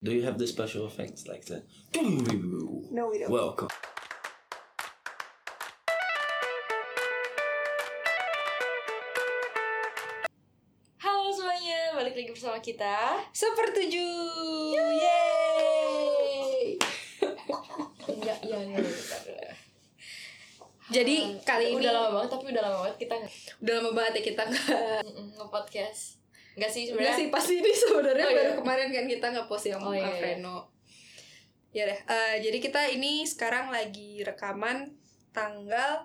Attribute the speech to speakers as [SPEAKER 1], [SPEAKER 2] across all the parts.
[SPEAKER 1] Do you have the special effects like that?
[SPEAKER 2] No, we don't.
[SPEAKER 1] Welcome.
[SPEAKER 3] Halo semuanya, balik lagi bersama kita.
[SPEAKER 2] Sepertujuh. Yeay.
[SPEAKER 3] Enggak, iya, iya, bentar dulu.
[SPEAKER 2] Jadi kali ini
[SPEAKER 3] udah lama banget, tapi udah lama banget kita
[SPEAKER 2] udah lama banget ya kita nggak
[SPEAKER 3] nge-podcast. Enggak sih sebenarnya.
[SPEAKER 2] sih pasti ini sebenarnya
[SPEAKER 3] Oh, iya.
[SPEAKER 2] baru kemarin kan kita nggak post yang
[SPEAKER 3] Oh, iya, iya.
[SPEAKER 2] Freno. Ya deh. eh, jadi kita ini sekarang lagi rekaman tanggal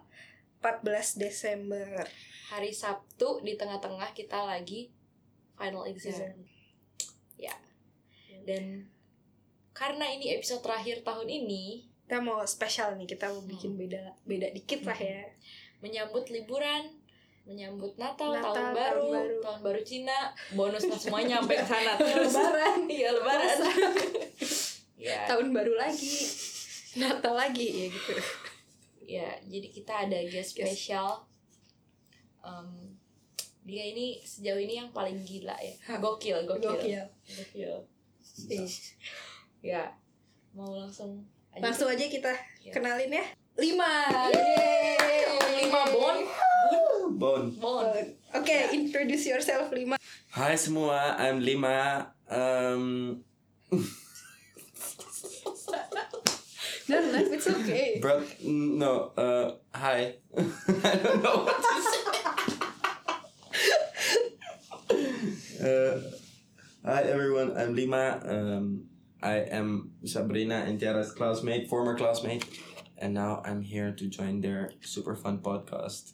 [SPEAKER 2] 14 Desember.
[SPEAKER 3] Hari Sabtu di tengah-tengah kita lagi final exam. Ya. Dan karena ini episode terakhir tahun ini,
[SPEAKER 2] Kita mau spesial nih, kita mau bikin beda beda dikit lah ya.
[SPEAKER 3] menyambut liburan, menyambut Natal,
[SPEAKER 2] Natal,
[SPEAKER 3] tahun,
[SPEAKER 2] tahun
[SPEAKER 3] baru,
[SPEAKER 2] baru.
[SPEAKER 3] tahun baru Cina, bonus nggak semuanya sampai ke sana.
[SPEAKER 2] Lebaran.
[SPEAKER 3] Iya, lebaran.
[SPEAKER 2] Puasa.
[SPEAKER 3] ya.
[SPEAKER 2] Tahun baru lagi. Natal lagi ya gitu.
[SPEAKER 3] Ya, jadi kita ada guest spesial. Em, dia ini sejauh ini yang paling gila ya. Gokil, gokil.
[SPEAKER 2] Gokil.
[SPEAKER 3] Gokil.
[SPEAKER 2] Ih.
[SPEAKER 3] Ya. Mau langsung aja.
[SPEAKER 2] Langsung aja kita
[SPEAKER 3] Ya.
[SPEAKER 2] kenalin ya. Lima.
[SPEAKER 3] lima bon.
[SPEAKER 1] Bon.
[SPEAKER 3] Bon.
[SPEAKER 2] Oke, introduce yourself Lima.
[SPEAKER 1] Hai semua, I'm Lima. Um,
[SPEAKER 2] No, no, it's okay.
[SPEAKER 1] bro, no, uh, hi. I don't know what to say. uh, hi everyone, I'm Lima. Um, I am Sabrina and Tiara's classmate, former classmate, and now I'm here to join their super fun podcast.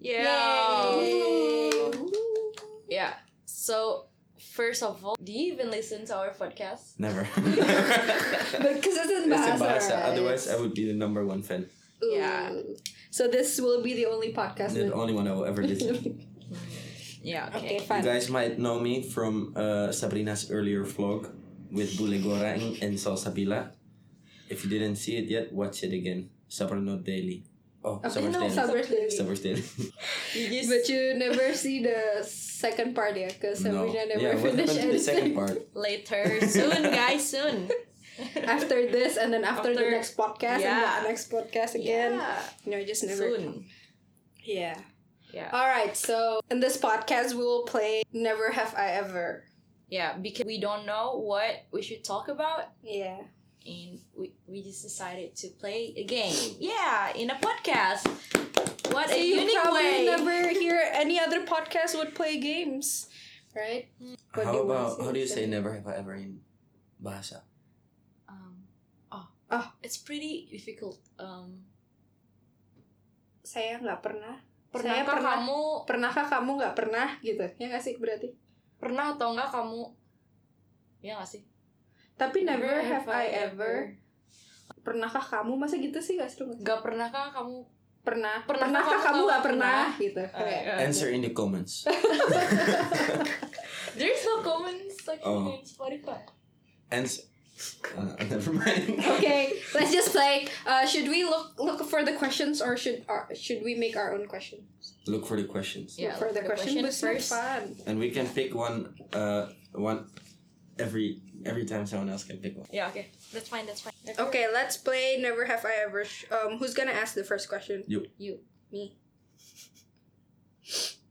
[SPEAKER 3] Yeah.
[SPEAKER 2] Yay.
[SPEAKER 3] Yeah. So, first of all, do you even listen to our podcast?
[SPEAKER 1] Never.
[SPEAKER 2] Because it's in
[SPEAKER 1] It's in
[SPEAKER 2] bahasa,
[SPEAKER 1] Bahasa,
[SPEAKER 2] right?
[SPEAKER 1] Otherwise, I would be the number one fan.
[SPEAKER 2] Ooh.
[SPEAKER 3] Yeah.
[SPEAKER 2] So this will be the only podcast.
[SPEAKER 1] The
[SPEAKER 2] that-
[SPEAKER 1] only one I will ever listen to.
[SPEAKER 3] Yeah,
[SPEAKER 2] okay,
[SPEAKER 3] okay.
[SPEAKER 1] You guys might know me from uh, Sabrina's earlier vlog with Bule Goreng and Salsabila. If you didn't see it yet, watch it again. Sabrina Daily. Oh,
[SPEAKER 2] Okay,
[SPEAKER 1] Sabrina's
[SPEAKER 2] no,
[SPEAKER 1] Daily.
[SPEAKER 2] Sabrina's Daily.
[SPEAKER 1] Sabrina's Daily.
[SPEAKER 3] You just
[SPEAKER 2] But you never see the second part, yeah? Because
[SPEAKER 1] no.
[SPEAKER 2] Sabrina never
[SPEAKER 1] Yeah, what
[SPEAKER 2] finished
[SPEAKER 1] happened to the second
[SPEAKER 2] anything.
[SPEAKER 1] part?
[SPEAKER 3] later. Soon, guys, soon.
[SPEAKER 2] After this, and then after, the next podcast, and
[SPEAKER 3] Yeah.
[SPEAKER 2] the next podcast again.
[SPEAKER 3] Yeah.
[SPEAKER 2] No, just never.
[SPEAKER 3] Soon.
[SPEAKER 2] Yeah.
[SPEAKER 3] Yeah.
[SPEAKER 2] All right. So in this podcast, we will play Never Have I Ever.
[SPEAKER 3] Yeah, because we don't know what we should talk about,
[SPEAKER 2] Yeah.
[SPEAKER 3] And we, we just decided to play a game. Yeah, in a podcast. What
[SPEAKER 2] So
[SPEAKER 3] a
[SPEAKER 2] you
[SPEAKER 3] unique
[SPEAKER 2] probably
[SPEAKER 3] way.
[SPEAKER 2] never hear any other podcast would play games, right? What
[SPEAKER 1] how
[SPEAKER 2] do you wanna
[SPEAKER 1] about, how do you say never have I ever in Bahasa?
[SPEAKER 3] Um, oh,
[SPEAKER 2] Oh.
[SPEAKER 3] it's pretty difficult. Um,
[SPEAKER 2] Saya nggak pernah. Saya
[SPEAKER 3] pernahkah
[SPEAKER 2] pernah.
[SPEAKER 3] kamu
[SPEAKER 2] Pernahkah kamu nggak pernah gitu? Ya nggak sih berarti?
[SPEAKER 3] pernah atau enggak kamu? Ya nggak sih.
[SPEAKER 2] Tapi never, have I ever. Pernahkah kamu masa gitu sih gak seru?
[SPEAKER 3] Gak pernahkah kamu?
[SPEAKER 2] Pernah.
[SPEAKER 3] Pernahkah
[SPEAKER 2] Pernahkah
[SPEAKER 3] kamu
[SPEAKER 2] kamu nggak
[SPEAKER 3] nggak
[SPEAKER 2] pernah?
[SPEAKER 3] pernah?
[SPEAKER 2] Gitu.
[SPEAKER 3] Uh,
[SPEAKER 2] Kayak,
[SPEAKER 3] uh,
[SPEAKER 1] Answer in the comments.
[SPEAKER 3] There's no comments section
[SPEAKER 1] Oh.
[SPEAKER 3] in Spotify.
[SPEAKER 1] Answer. Uh, never mind.
[SPEAKER 2] Okay, let's just play. Uh, should we look look for the questions or should or should we make our own questions?
[SPEAKER 1] Look for the questions.
[SPEAKER 3] Yeah,
[SPEAKER 2] look for the,
[SPEAKER 3] the
[SPEAKER 2] question,
[SPEAKER 3] question
[SPEAKER 2] but it's not
[SPEAKER 3] first.
[SPEAKER 2] fun.
[SPEAKER 1] And we can pick one, uh, one every every time someone else can pick one.
[SPEAKER 3] Yeah, okay. That's fine, that's fine.
[SPEAKER 2] Okay, let's play. Never have I ever. Sh- um, who's gonna ask the first question?
[SPEAKER 1] You.
[SPEAKER 3] You.
[SPEAKER 2] Me.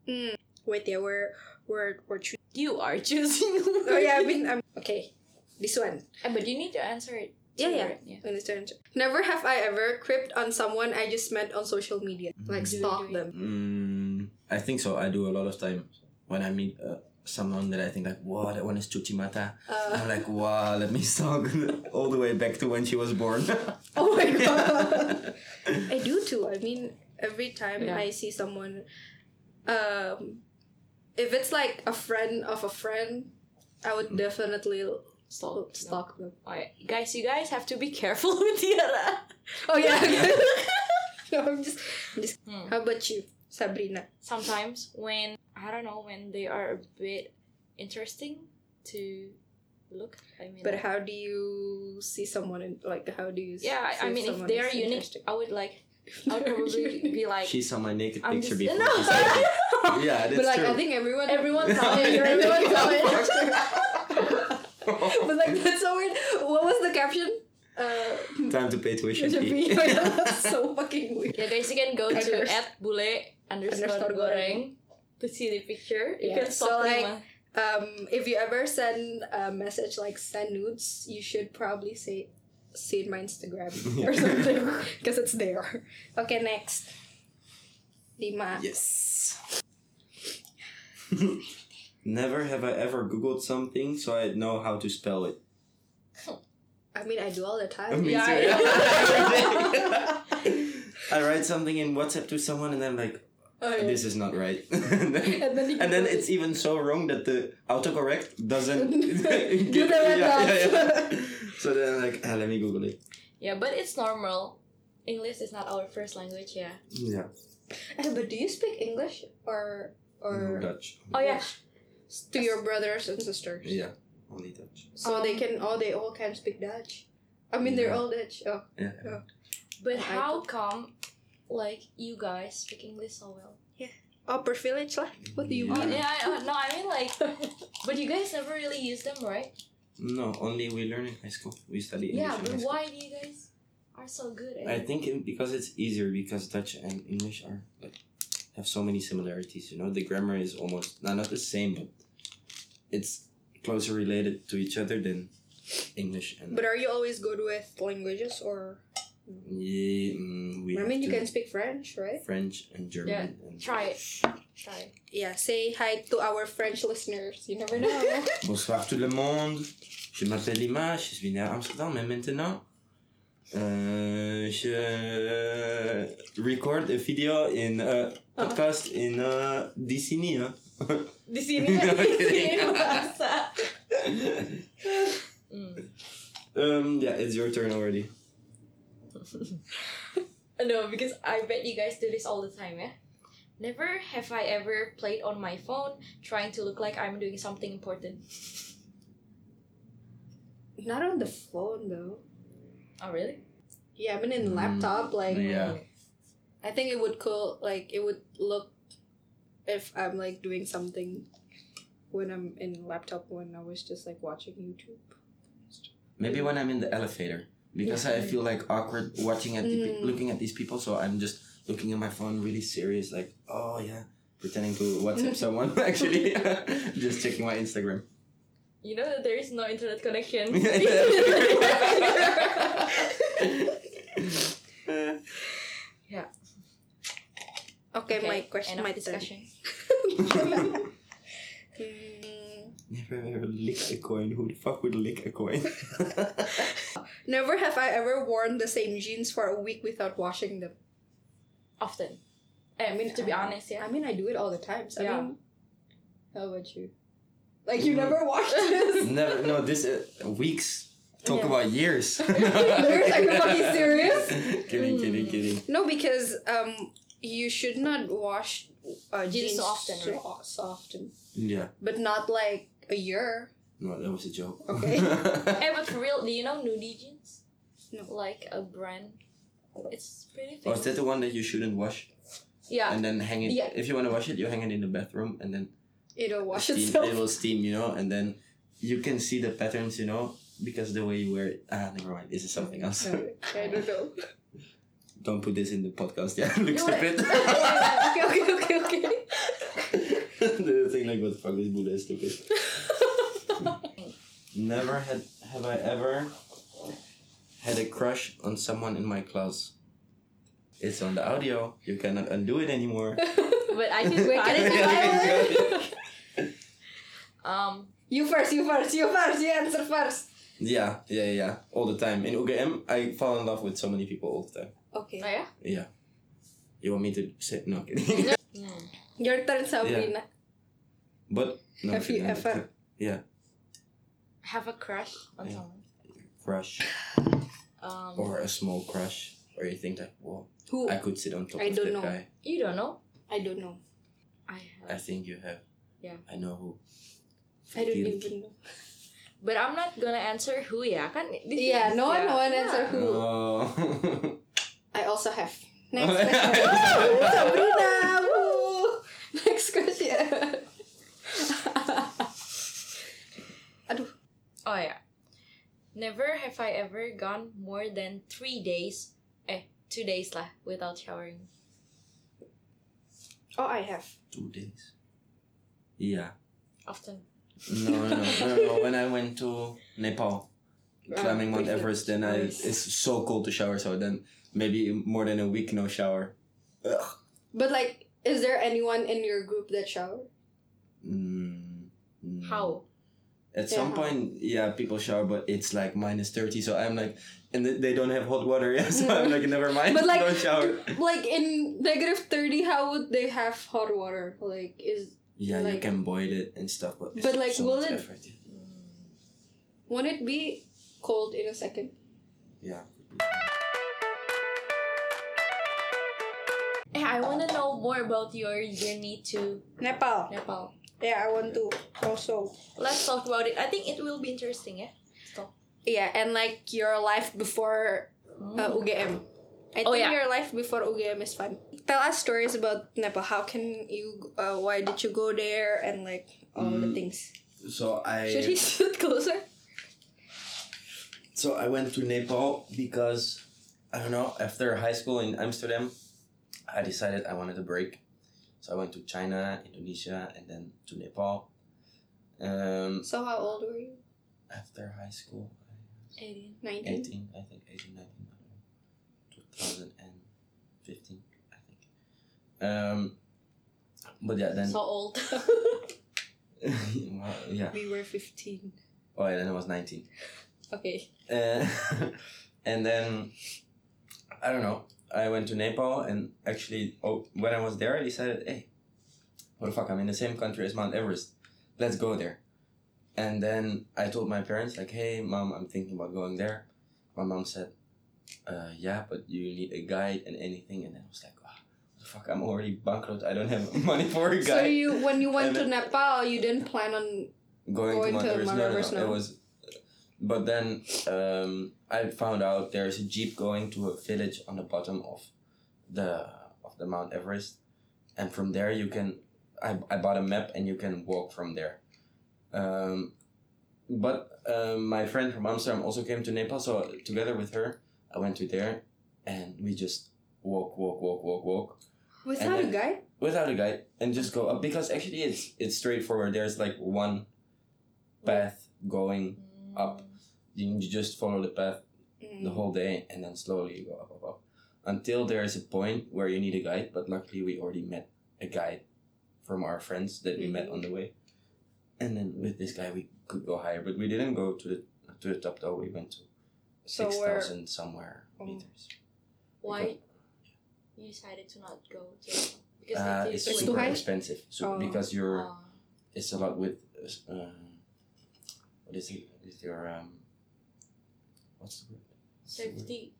[SPEAKER 2] Hmm. Wait, yeah, we're we're we're. Choo-
[SPEAKER 3] You are choosing.
[SPEAKER 2] oh yeah, I mean, been. Um, okay, this one.
[SPEAKER 3] Eh, but you need to answer it.
[SPEAKER 2] Yeah,
[SPEAKER 3] too,
[SPEAKER 2] yeah.
[SPEAKER 3] right? yeah.
[SPEAKER 2] Understand. Never have I ever creeped on someone I just met on social media, like
[SPEAKER 3] Do-
[SPEAKER 2] stalk them.
[SPEAKER 1] Mm, I think so. I do a lot of time when I meet uh, someone that I think like, wow, that one is Chuchi Mata.
[SPEAKER 2] Uh,
[SPEAKER 1] I'm like, wow, let me stalk all the way back to when she was born.
[SPEAKER 2] oh my god. I do too. I mean, every time
[SPEAKER 3] Yeah.
[SPEAKER 2] I see someone, um, if it's like a friend of a friend, I would definitely
[SPEAKER 3] Stalk.
[SPEAKER 2] stalk them.
[SPEAKER 3] Alright, guys, you guys have to be careful with Tiara.
[SPEAKER 2] Oh yeah. no, I'm just, I'm just.
[SPEAKER 3] Hmm.
[SPEAKER 2] How about you, Sabrina?
[SPEAKER 3] Sometimes when I don't know when they are a bit interesting to look. I mean,
[SPEAKER 2] But how do you see someone? In, like, how do you?
[SPEAKER 3] yeah, I- I mean, if they are unique. I would like. I would probably be like.
[SPEAKER 1] she saw my naked
[SPEAKER 3] I'm
[SPEAKER 1] picture
[SPEAKER 3] just-
[SPEAKER 1] before.
[SPEAKER 3] No.
[SPEAKER 1] she said yeah, that's
[SPEAKER 2] But like,
[SPEAKER 1] true.
[SPEAKER 2] I think everyone,
[SPEAKER 3] Everyone saw it.
[SPEAKER 2] Everyone saw it. but like that's so weird. What was the caption? Uh,
[SPEAKER 1] Time to pay tuition
[SPEAKER 2] should
[SPEAKER 1] fee.
[SPEAKER 2] that's so fucking weird.
[SPEAKER 3] Yeah, guys, you can go to
[SPEAKER 2] Unders-
[SPEAKER 3] at bule underscore
[SPEAKER 2] Underscore
[SPEAKER 3] goreng to see the picture. You
[SPEAKER 2] Yeah,
[SPEAKER 3] can
[SPEAKER 2] so, like,
[SPEAKER 3] Lima.
[SPEAKER 2] Um, if you ever send a message like send nudes, you should probably say see my Instagram or something because it's there. Okay, next. Lima.
[SPEAKER 1] Yes. Never have I ever Googled something so I know how to spell it.
[SPEAKER 2] I mean, I do all the time.
[SPEAKER 1] Me
[SPEAKER 3] Yeah,
[SPEAKER 1] too,
[SPEAKER 3] I
[SPEAKER 1] I write something in WhatsApp to someone and then like,
[SPEAKER 2] Oh, yeah.
[SPEAKER 1] this is not right. and then,
[SPEAKER 2] And then,
[SPEAKER 1] and then
[SPEAKER 2] Google
[SPEAKER 1] it's even so wrong that the autocorrect doesn't
[SPEAKER 2] Do the
[SPEAKER 1] get-
[SPEAKER 2] red
[SPEAKER 1] yeah, yeah, yeah. So then like, ah, let me Google it.
[SPEAKER 3] Yeah, but it's normal. English is not our first language, yeah.
[SPEAKER 1] Yeah.
[SPEAKER 2] Eh, but do you speak English or or
[SPEAKER 1] Dutch.
[SPEAKER 3] Oh yeah,
[SPEAKER 2] to your brothers and sisters?
[SPEAKER 1] Yeah. Only Dutch.
[SPEAKER 2] So they
[SPEAKER 3] Um,
[SPEAKER 2] can oh they all can speak Dutch. I mean they're all Dutch. Oh.
[SPEAKER 1] Yeah.
[SPEAKER 3] but how come, like you guys speak English so well?
[SPEAKER 2] Yeah. Upper village lah. What do you
[SPEAKER 1] Yeah.
[SPEAKER 3] Oh,
[SPEAKER 2] mean?
[SPEAKER 3] yeah, I, uh, no, I mean like, but you guys never really use them, right?
[SPEAKER 1] No, only we learn in high school. We study English
[SPEAKER 3] yeah,
[SPEAKER 1] in
[SPEAKER 3] but
[SPEAKER 1] high
[SPEAKER 3] why do you guys are so good at
[SPEAKER 1] I
[SPEAKER 3] it?
[SPEAKER 1] think it, because it's easier because Dutch and English are like have so many similarities. You know, the grammar is almost not not the same, but it's closer related to each other than English and.
[SPEAKER 2] But are you always good with languages or?
[SPEAKER 1] Yeah, mm, we
[SPEAKER 2] I mean, you can speak French, right?
[SPEAKER 1] French and German.
[SPEAKER 3] Yeah,
[SPEAKER 1] and
[SPEAKER 3] Try it. Try it.
[SPEAKER 2] Yeah. Say hi to our French listeners. You never know.
[SPEAKER 1] Bonsoir tout le monde. Je m'appelle Lima, je suis né à Amsterdam et maintenant euh, je record a video in a podcast in uh, Dicini. Hein?
[SPEAKER 3] Di sini
[SPEAKER 1] No,
[SPEAKER 3] di
[SPEAKER 1] kidding.
[SPEAKER 3] sini bahasa. Mm.
[SPEAKER 1] um, yeah, it's your turn already.
[SPEAKER 3] No, because I bet you guys do this all the time, yeah? Never have I ever played on my phone trying to look like I'm doing something important.
[SPEAKER 2] Not on the phone though.
[SPEAKER 3] Oh, really?
[SPEAKER 2] Yeah, I mean in
[SPEAKER 1] Mm,
[SPEAKER 2] laptop, like
[SPEAKER 1] Yeah.
[SPEAKER 2] I think it would cool like it would look if I'm like doing something when I'm in laptop when I was just like watching YouTube.
[SPEAKER 1] Maybe when I'm in the elevator because I feel like awkward watching at the pe-
[SPEAKER 2] Mm.
[SPEAKER 1] looking at these people, so I'm just looking at my phone really serious, like oh yeah, pretending to WhatsApp someone actually, just checking my Instagram.
[SPEAKER 3] You know that there is no internet connection. yeah.
[SPEAKER 2] Okay, my question, my
[SPEAKER 3] discussion.
[SPEAKER 2] Discussion.
[SPEAKER 1] Never ever lick a coin. Who the fuck would lick a coin?
[SPEAKER 2] Never have I ever worn the same jeans for a week without washing them.
[SPEAKER 3] Often. I mean, to be honest, yeah.
[SPEAKER 2] I mean, I do it all the time. So
[SPEAKER 3] Yeah.
[SPEAKER 2] I mean, how about you? Like you never washed this?
[SPEAKER 1] Never. No, this uh, weeks. Talk
[SPEAKER 2] Yeah.
[SPEAKER 1] about years.
[SPEAKER 2] There's- are you fucking serious?
[SPEAKER 1] kidding, kidding, kidding.
[SPEAKER 2] No, because um, you should not wash uh, jeans,
[SPEAKER 3] Jeans so often,
[SPEAKER 2] so,
[SPEAKER 3] right?
[SPEAKER 2] so often,
[SPEAKER 1] Yeah.
[SPEAKER 2] but not like a year.
[SPEAKER 1] No, that was a joke.
[SPEAKER 2] Okay.
[SPEAKER 3] Hey, but for real, do you know Nudie jeans?
[SPEAKER 2] No.
[SPEAKER 3] Like a brand. It's pretty
[SPEAKER 1] oh,
[SPEAKER 3] famous.
[SPEAKER 1] is that the one that you shouldn't wash
[SPEAKER 3] yeah.
[SPEAKER 1] and then hang it?
[SPEAKER 3] Yeah.
[SPEAKER 1] If you want to wash it, you hang it in the bathroom and then
[SPEAKER 2] It'll wash
[SPEAKER 1] steam,
[SPEAKER 2] itself.
[SPEAKER 1] it will steam, you know, and then you can see the patterns, you know, because the way you wear it. Ah, never mind. This is something else.
[SPEAKER 2] I don't know.
[SPEAKER 1] Don't put this in the podcast. Yeah, it looks
[SPEAKER 2] No,
[SPEAKER 1] stupid.
[SPEAKER 2] okay, okay, okay, okay.
[SPEAKER 1] the thing like what the fuck this Buddha is stupid. Never had have I ever had a crush on someone in my class. It's on the audio. You cannot undo it anymore.
[SPEAKER 3] but I can
[SPEAKER 2] Wait,
[SPEAKER 3] I
[SPEAKER 2] can
[SPEAKER 3] can
[SPEAKER 2] I
[SPEAKER 3] Um,
[SPEAKER 2] You first, you first, you first, you answer first.
[SPEAKER 1] yeah, yeah, yeah. All the time. In UGM, I fall in love with so many people all the time.
[SPEAKER 2] Okay.
[SPEAKER 3] oh yeah?
[SPEAKER 1] Yeah. You want me to say no kidding?
[SPEAKER 2] Your turn, Sabrina.
[SPEAKER 1] but no,
[SPEAKER 2] Have you ever-
[SPEAKER 1] Yeah.
[SPEAKER 3] Have a crush on
[SPEAKER 1] Yeah.
[SPEAKER 3] someone.
[SPEAKER 1] Crush
[SPEAKER 3] Um,
[SPEAKER 1] or a small crush or you think that, well,
[SPEAKER 2] Who?
[SPEAKER 1] I could sit on top
[SPEAKER 2] I
[SPEAKER 1] of
[SPEAKER 2] don't
[SPEAKER 1] that
[SPEAKER 2] know.
[SPEAKER 1] guy.
[SPEAKER 3] you don't know.
[SPEAKER 2] I don't know.
[SPEAKER 3] I have.
[SPEAKER 1] I think you have.
[SPEAKER 3] Yeah.
[SPEAKER 1] I know who.
[SPEAKER 2] I don't
[SPEAKER 1] Feel-
[SPEAKER 2] even know.
[SPEAKER 3] But I'm not gonna answer who ya kan? This
[SPEAKER 2] Yeah,
[SPEAKER 3] is-
[SPEAKER 2] no one,
[SPEAKER 3] yeah.
[SPEAKER 2] no one answer who.
[SPEAKER 1] Oh.
[SPEAKER 2] I also have. Next question.
[SPEAKER 1] yeah.
[SPEAKER 2] Woo! Sabrina! Woo! Next question. Aduh.
[SPEAKER 3] Oh ya. Never have I ever gone more than three days, eh, two days lah, without showering.
[SPEAKER 2] Oh, I have.
[SPEAKER 1] Two days. Yeah.
[SPEAKER 3] Often.
[SPEAKER 1] No, no, no, no, no. When I went to Nepal, climbing Mount Everest, then I it's so cold to shower. So then maybe more than a week no shower. Ugh.
[SPEAKER 2] But like, is there anyone in your group that shower?
[SPEAKER 1] Mm, no.
[SPEAKER 3] How?
[SPEAKER 1] At
[SPEAKER 2] Yeah,
[SPEAKER 1] some point, yeah, people shower, but it's like minus thirty. So I'm like, and they don't have hot water. Yeah, so I'm like, never mind.
[SPEAKER 2] But, like-
[SPEAKER 1] don't shower.
[SPEAKER 2] Like in negative thirty, how would they have hot water? Like, is
[SPEAKER 1] Yeah, you can boil it and stuff, but
[SPEAKER 2] But, like,
[SPEAKER 1] so
[SPEAKER 2] will it?
[SPEAKER 1] Effort.
[SPEAKER 2] Won't it be cold in a second?
[SPEAKER 1] Yeah.
[SPEAKER 3] I want to know more about your journey to
[SPEAKER 2] Nepal.
[SPEAKER 3] Nepal.
[SPEAKER 2] Yeah, I want to also.
[SPEAKER 3] Let's talk about it. I think it will be interesting, yeah Stop.
[SPEAKER 2] Yeah, and like your life before uh, UGM. I
[SPEAKER 3] Oh,
[SPEAKER 2] think
[SPEAKER 3] yeah.
[SPEAKER 2] your life before UGM is fun. Tell us stories about Nepal. How can you? Uh, why did you go there? And like all the
[SPEAKER 1] Mm.
[SPEAKER 2] things.
[SPEAKER 1] So I.
[SPEAKER 2] Should he sit closer?
[SPEAKER 1] So I went to Nepal because I don't know. After high school in Amsterdam, I decided I wanted a break. So I went to China, Indonesia, and then to Nepal. Um,
[SPEAKER 2] So how old were you?
[SPEAKER 1] after high school,
[SPEAKER 3] 18.
[SPEAKER 2] Nineteen.
[SPEAKER 1] 18, I think 18, 19, I don't know, 2015, I think. Um, but yeah, then
[SPEAKER 3] So old.
[SPEAKER 1] well, yeah.
[SPEAKER 2] We were fifteen.
[SPEAKER 1] Oh, yeah, then I was 19.
[SPEAKER 2] Okay.
[SPEAKER 1] Uh, and then I don't know. I went to Nepal and actually, oh, when I was there, I decided, hey, what the fuck? I'm in the same country as Mount Everest. Let's go there. And then I told my parents, like, hey, mom, I'm thinking about going there. My mom said, uh, yeah, but you need a guide and anything. And then I was like, oh, what the fuck? I'm already bankrupt. I don't have money for a guide.
[SPEAKER 2] So you, when you went to Nepal, you didn't plan on.
[SPEAKER 1] going,
[SPEAKER 2] Going
[SPEAKER 1] to Mount Everest. No, no, no,
[SPEAKER 2] no.
[SPEAKER 1] It was, but then um, I found out there's a jeep going to a village on the bottom of the of the Mount Everest, and from there you can. I, I bought a map and you can walk from there. Um, but um, my friend from Amsterdam also came to Nepal, so together with her, I went to there, and we just walk, walk, walk, walk, walk
[SPEAKER 2] Without a guide?
[SPEAKER 1] without a guide and just go up because actually it's it's straightforward. There's like one path going. Up. You just follow the path
[SPEAKER 2] Mm.
[SPEAKER 1] the whole day and then slowly you go up, up, up. Until there is a point where you need a guide, but luckily we already met a guide from our friends that we met
[SPEAKER 2] Mhm.
[SPEAKER 1] on the way. And then with this guy we could go higher, but we didn't go to the to the top though. We went to
[SPEAKER 2] So
[SPEAKER 1] six thousand somewhere
[SPEAKER 2] Oh.
[SPEAKER 1] meters.
[SPEAKER 3] Why you decided to not go to because
[SPEAKER 1] Uh,
[SPEAKER 3] it
[SPEAKER 1] it's
[SPEAKER 3] is
[SPEAKER 2] too
[SPEAKER 1] super
[SPEAKER 2] high?
[SPEAKER 1] expensive. So
[SPEAKER 2] Oh.
[SPEAKER 1] because you're
[SPEAKER 3] Ah.
[SPEAKER 1] it's a lot with um, what is it? Is your um, what's the word? What's the word?
[SPEAKER 3] safety.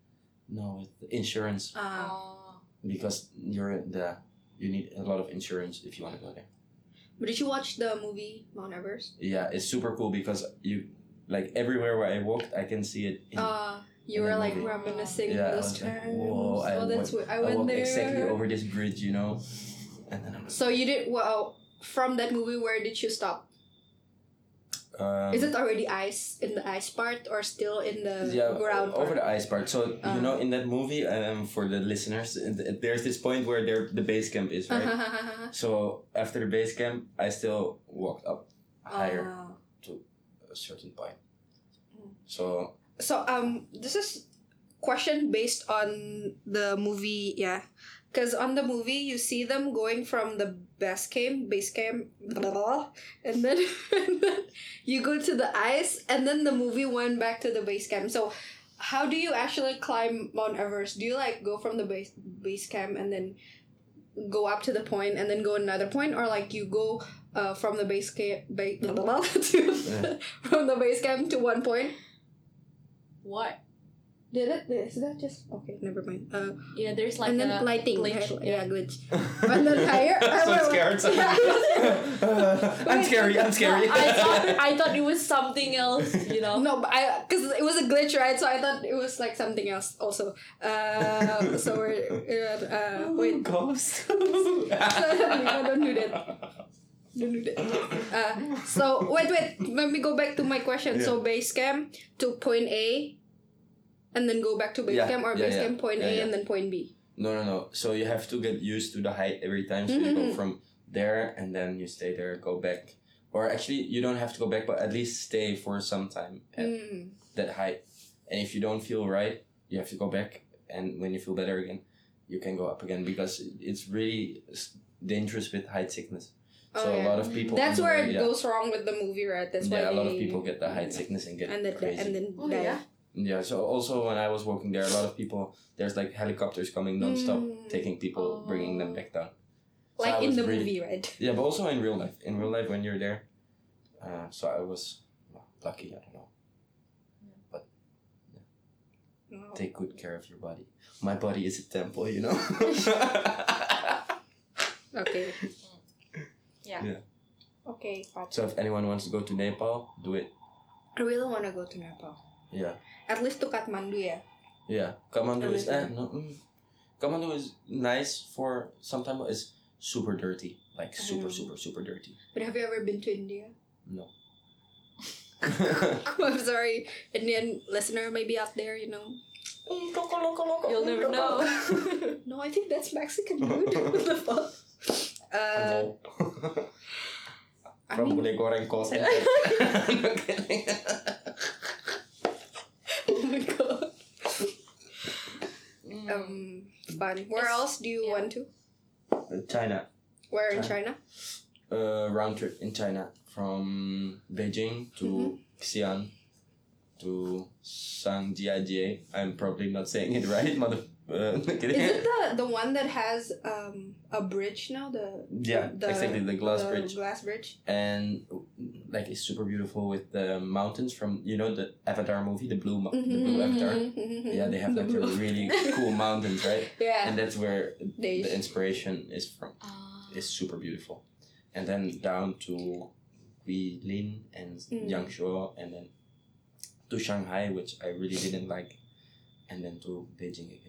[SPEAKER 1] No, insurance
[SPEAKER 3] Ah.
[SPEAKER 1] because you're in the you need a lot of insurance if you want to go there.
[SPEAKER 2] but did you watch the movie Mount Everest?
[SPEAKER 1] Yeah, it's super cool because you like everywhere where I walked, I can see it. In,
[SPEAKER 2] Uh, you were like
[SPEAKER 1] movie.
[SPEAKER 2] reminiscing
[SPEAKER 1] Yeah, I
[SPEAKER 2] those
[SPEAKER 1] was like,
[SPEAKER 2] times.
[SPEAKER 1] whoa, I
[SPEAKER 2] oh, that's
[SPEAKER 1] went-
[SPEAKER 2] I
[SPEAKER 1] I
[SPEAKER 2] went
[SPEAKER 1] walked
[SPEAKER 2] there.
[SPEAKER 1] exactly over this bridge, you know, and then I'm like,
[SPEAKER 2] So you did well from that movie. Where did you stop?
[SPEAKER 1] Um,
[SPEAKER 2] Is it already ice in the ice part or still in the
[SPEAKER 1] yeah
[SPEAKER 2] ground
[SPEAKER 1] over
[SPEAKER 2] part?
[SPEAKER 1] the ice part? So you know, in that movie, um, for the listeners, there's this point where there the base camp is right.
[SPEAKER 2] Uh-huh.
[SPEAKER 1] So after the base camp, I still walked up higher
[SPEAKER 2] Uh,
[SPEAKER 1] a certain point.
[SPEAKER 2] Mm.
[SPEAKER 1] So
[SPEAKER 2] so um, this is question based on the movie, yeah. Because on the movie, you see them going from the base camp, base camp, blah, blah, blah, and then and then you go to the ice, and then the movie went back to the base camp. So, how do you actually climb Mount Everest? Do you like go from the base base camp and then go up to the point and then go another point, or like you go uh, from the base camp ba- blah, blah, blah, to
[SPEAKER 1] Yeah.
[SPEAKER 2] from the base camp to one point?
[SPEAKER 3] What?
[SPEAKER 2] Did it? Is that just okay? Never mind. Uh,
[SPEAKER 3] Yeah, there's like
[SPEAKER 2] and then
[SPEAKER 3] a
[SPEAKER 2] lighting,
[SPEAKER 3] glitch.
[SPEAKER 2] right? yeah, glitch. And then higher.
[SPEAKER 1] I'm so
[SPEAKER 2] I-
[SPEAKER 1] scared. So I'm scary. I'm scary.
[SPEAKER 3] I thought I thought it was something else, you know.
[SPEAKER 2] No, but I because it was a glitch, right? So I thought it was like something else also. Uh, so we're uh, uh, wait.
[SPEAKER 1] Ghost.
[SPEAKER 2] I don't do that. Don't do that. Uh, so wait, wait. Let me go back to my question. So base camp to point A, and then go back to base
[SPEAKER 1] Yeah,
[SPEAKER 2] camp, or
[SPEAKER 1] yeah,
[SPEAKER 2] base
[SPEAKER 1] yeah.
[SPEAKER 2] camp point
[SPEAKER 1] Yeah,
[SPEAKER 2] A
[SPEAKER 1] yeah.
[SPEAKER 2] and then point B.
[SPEAKER 1] No, no, no. So you have to get used to the height every time. So you go
[SPEAKER 2] Mhm.
[SPEAKER 1] from there and then you stay there, go back. Or actually, you don't have to go back, but at least stay for some time at
[SPEAKER 2] Mm.
[SPEAKER 1] that height. And if you don't feel right, you have to go back. And when you feel better again, you can go up again because it's really dangerous with height sickness.
[SPEAKER 2] Oh,
[SPEAKER 1] so a lot of people.
[SPEAKER 2] That's
[SPEAKER 1] on the
[SPEAKER 2] where it
[SPEAKER 1] yeah.
[SPEAKER 2] goes wrong with the movie, right? That's why
[SPEAKER 1] a lot of people get the height sickness and get
[SPEAKER 2] and then
[SPEAKER 1] crazy.
[SPEAKER 2] and then
[SPEAKER 3] Oh,
[SPEAKER 2] die.
[SPEAKER 3] yeah?
[SPEAKER 1] Yeah, so also when I was walking there, a lot of people, there's like helicopters coming nonstop,
[SPEAKER 2] Mm.
[SPEAKER 1] taking people, bringing them back down. So
[SPEAKER 2] like
[SPEAKER 1] I
[SPEAKER 2] in the
[SPEAKER 1] really-
[SPEAKER 2] movie, right?
[SPEAKER 1] Yeah, but also in real life. In real life, when you're there, uh, so I was lucky. I don't know.
[SPEAKER 2] but Wow.
[SPEAKER 1] Take good care of your body. My body is a temple, you know.
[SPEAKER 2] Okay.
[SPEAKER 3] Yeah.
[SPEAKER 1] Yeah.
[SPEAKER 2] Okay, Pat.
[SPEAKER 1] so if anyone wants to go to Nepal, do it.
[SPEAKER 2] I really want to go to Nepal.
[SPEAKER 1] Yeah,
[SPEAKER 2] At least to Kathmandu, yeah.
[SPEAKER 1] yeah. Kathmandu is eh, no, mm, Kathmandu is nice for sometimes, it's super dirty, like super, super, super dirty.
[SPEAKER 2] But have you ever been to India?
[SPEAKER 1] No.
[SPEAKER 2] I'm sorry, Indian listener maybe out there, you know.
[SPEAKER 3] You'll never know.
[SPEAKER 2] No, I think that's Mexican, dude. what the fuck? Uh,
[SPEAKER 1] no.
[SPEAKER 2] I
[SPEAKER 1] From
[SPEAKER 2] mean,
[SPEAKER 1] Bule Goreng kos. No kidding.
[SPEAKER 2] oh my god.
[SPEAKER 3] Mm.
[SPEAKER 2] Um, fun. Where
[SPEAKER 3] Yes.
[SPEAKER 2] else do you
[SPEAKER 3] Yeah.
[SPEAKER 2] want to?
[SPEAKER 1] China.
[SPEAKER 2] Where in China?
[SPEAKER 1] uh, round trip in China from Beijing to
[SPEAKER 2] Mhm.
[SPEAKER 1] Xi'an to Shangjiajie. I'm probably not saying it right, mother. Uh, kidding.
[SPEAKER 2] Is it the the one that has um a bridge now? The
[SPEAKER 1] yeah,
[SPEAKER 2] the-
[SPEAKER 1] exactly the glass
[SPEAKER 2] the
[SPEAKER 1] bridge,
[SPEAKER 2] Glass bridge.
[SPEAKER 1] and like it's super beautiful with the mountains from you know the Avatar movie, the blue, mo- the blue Avatar. Yeah, they have
[SPEAKER 2] The
[SPEAKER 1] like a
[SPEAKER 2] blue.
[SPEAKER 1] really cool mountains, right?
[SPEAKER 2] Yeah.
[SPEAKER 1] And that's where
[SPEAKER 2] They-
[SPEAKER 1] the inspiration is from.
[SPEAKER 3] Ah.
[SPEAKER 1] It's super beautiful, and then down to Guilin and
[SPEAKER 2] Mm.
[SPEAKER 1] Yangshuo, and then to Shanghai, which I really didn't like, and then to Beijing again.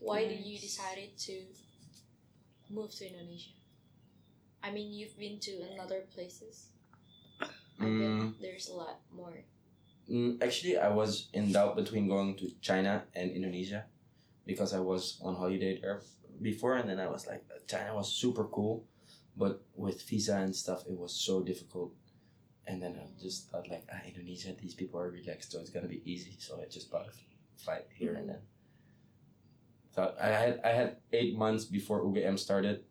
[SPEAKER 3] Why did you decided to move to Indonesia? I mean, you've been to another places.
[SPEAKER 1] Mm.
[SPEAKER 3] there's a lot more.
[SPEAKER 1] Mm, actually, I was in doubt between going to China and Indonesia because I was on holiday there before, and then I was like, China was super cool, but with visa and stuff, it was so difficult. And then I just thought like, ah, Indonesia, these people are relaxed, so it's gonna be easy. So I just bought a flight here and then. So I had I had eight months before UGM started.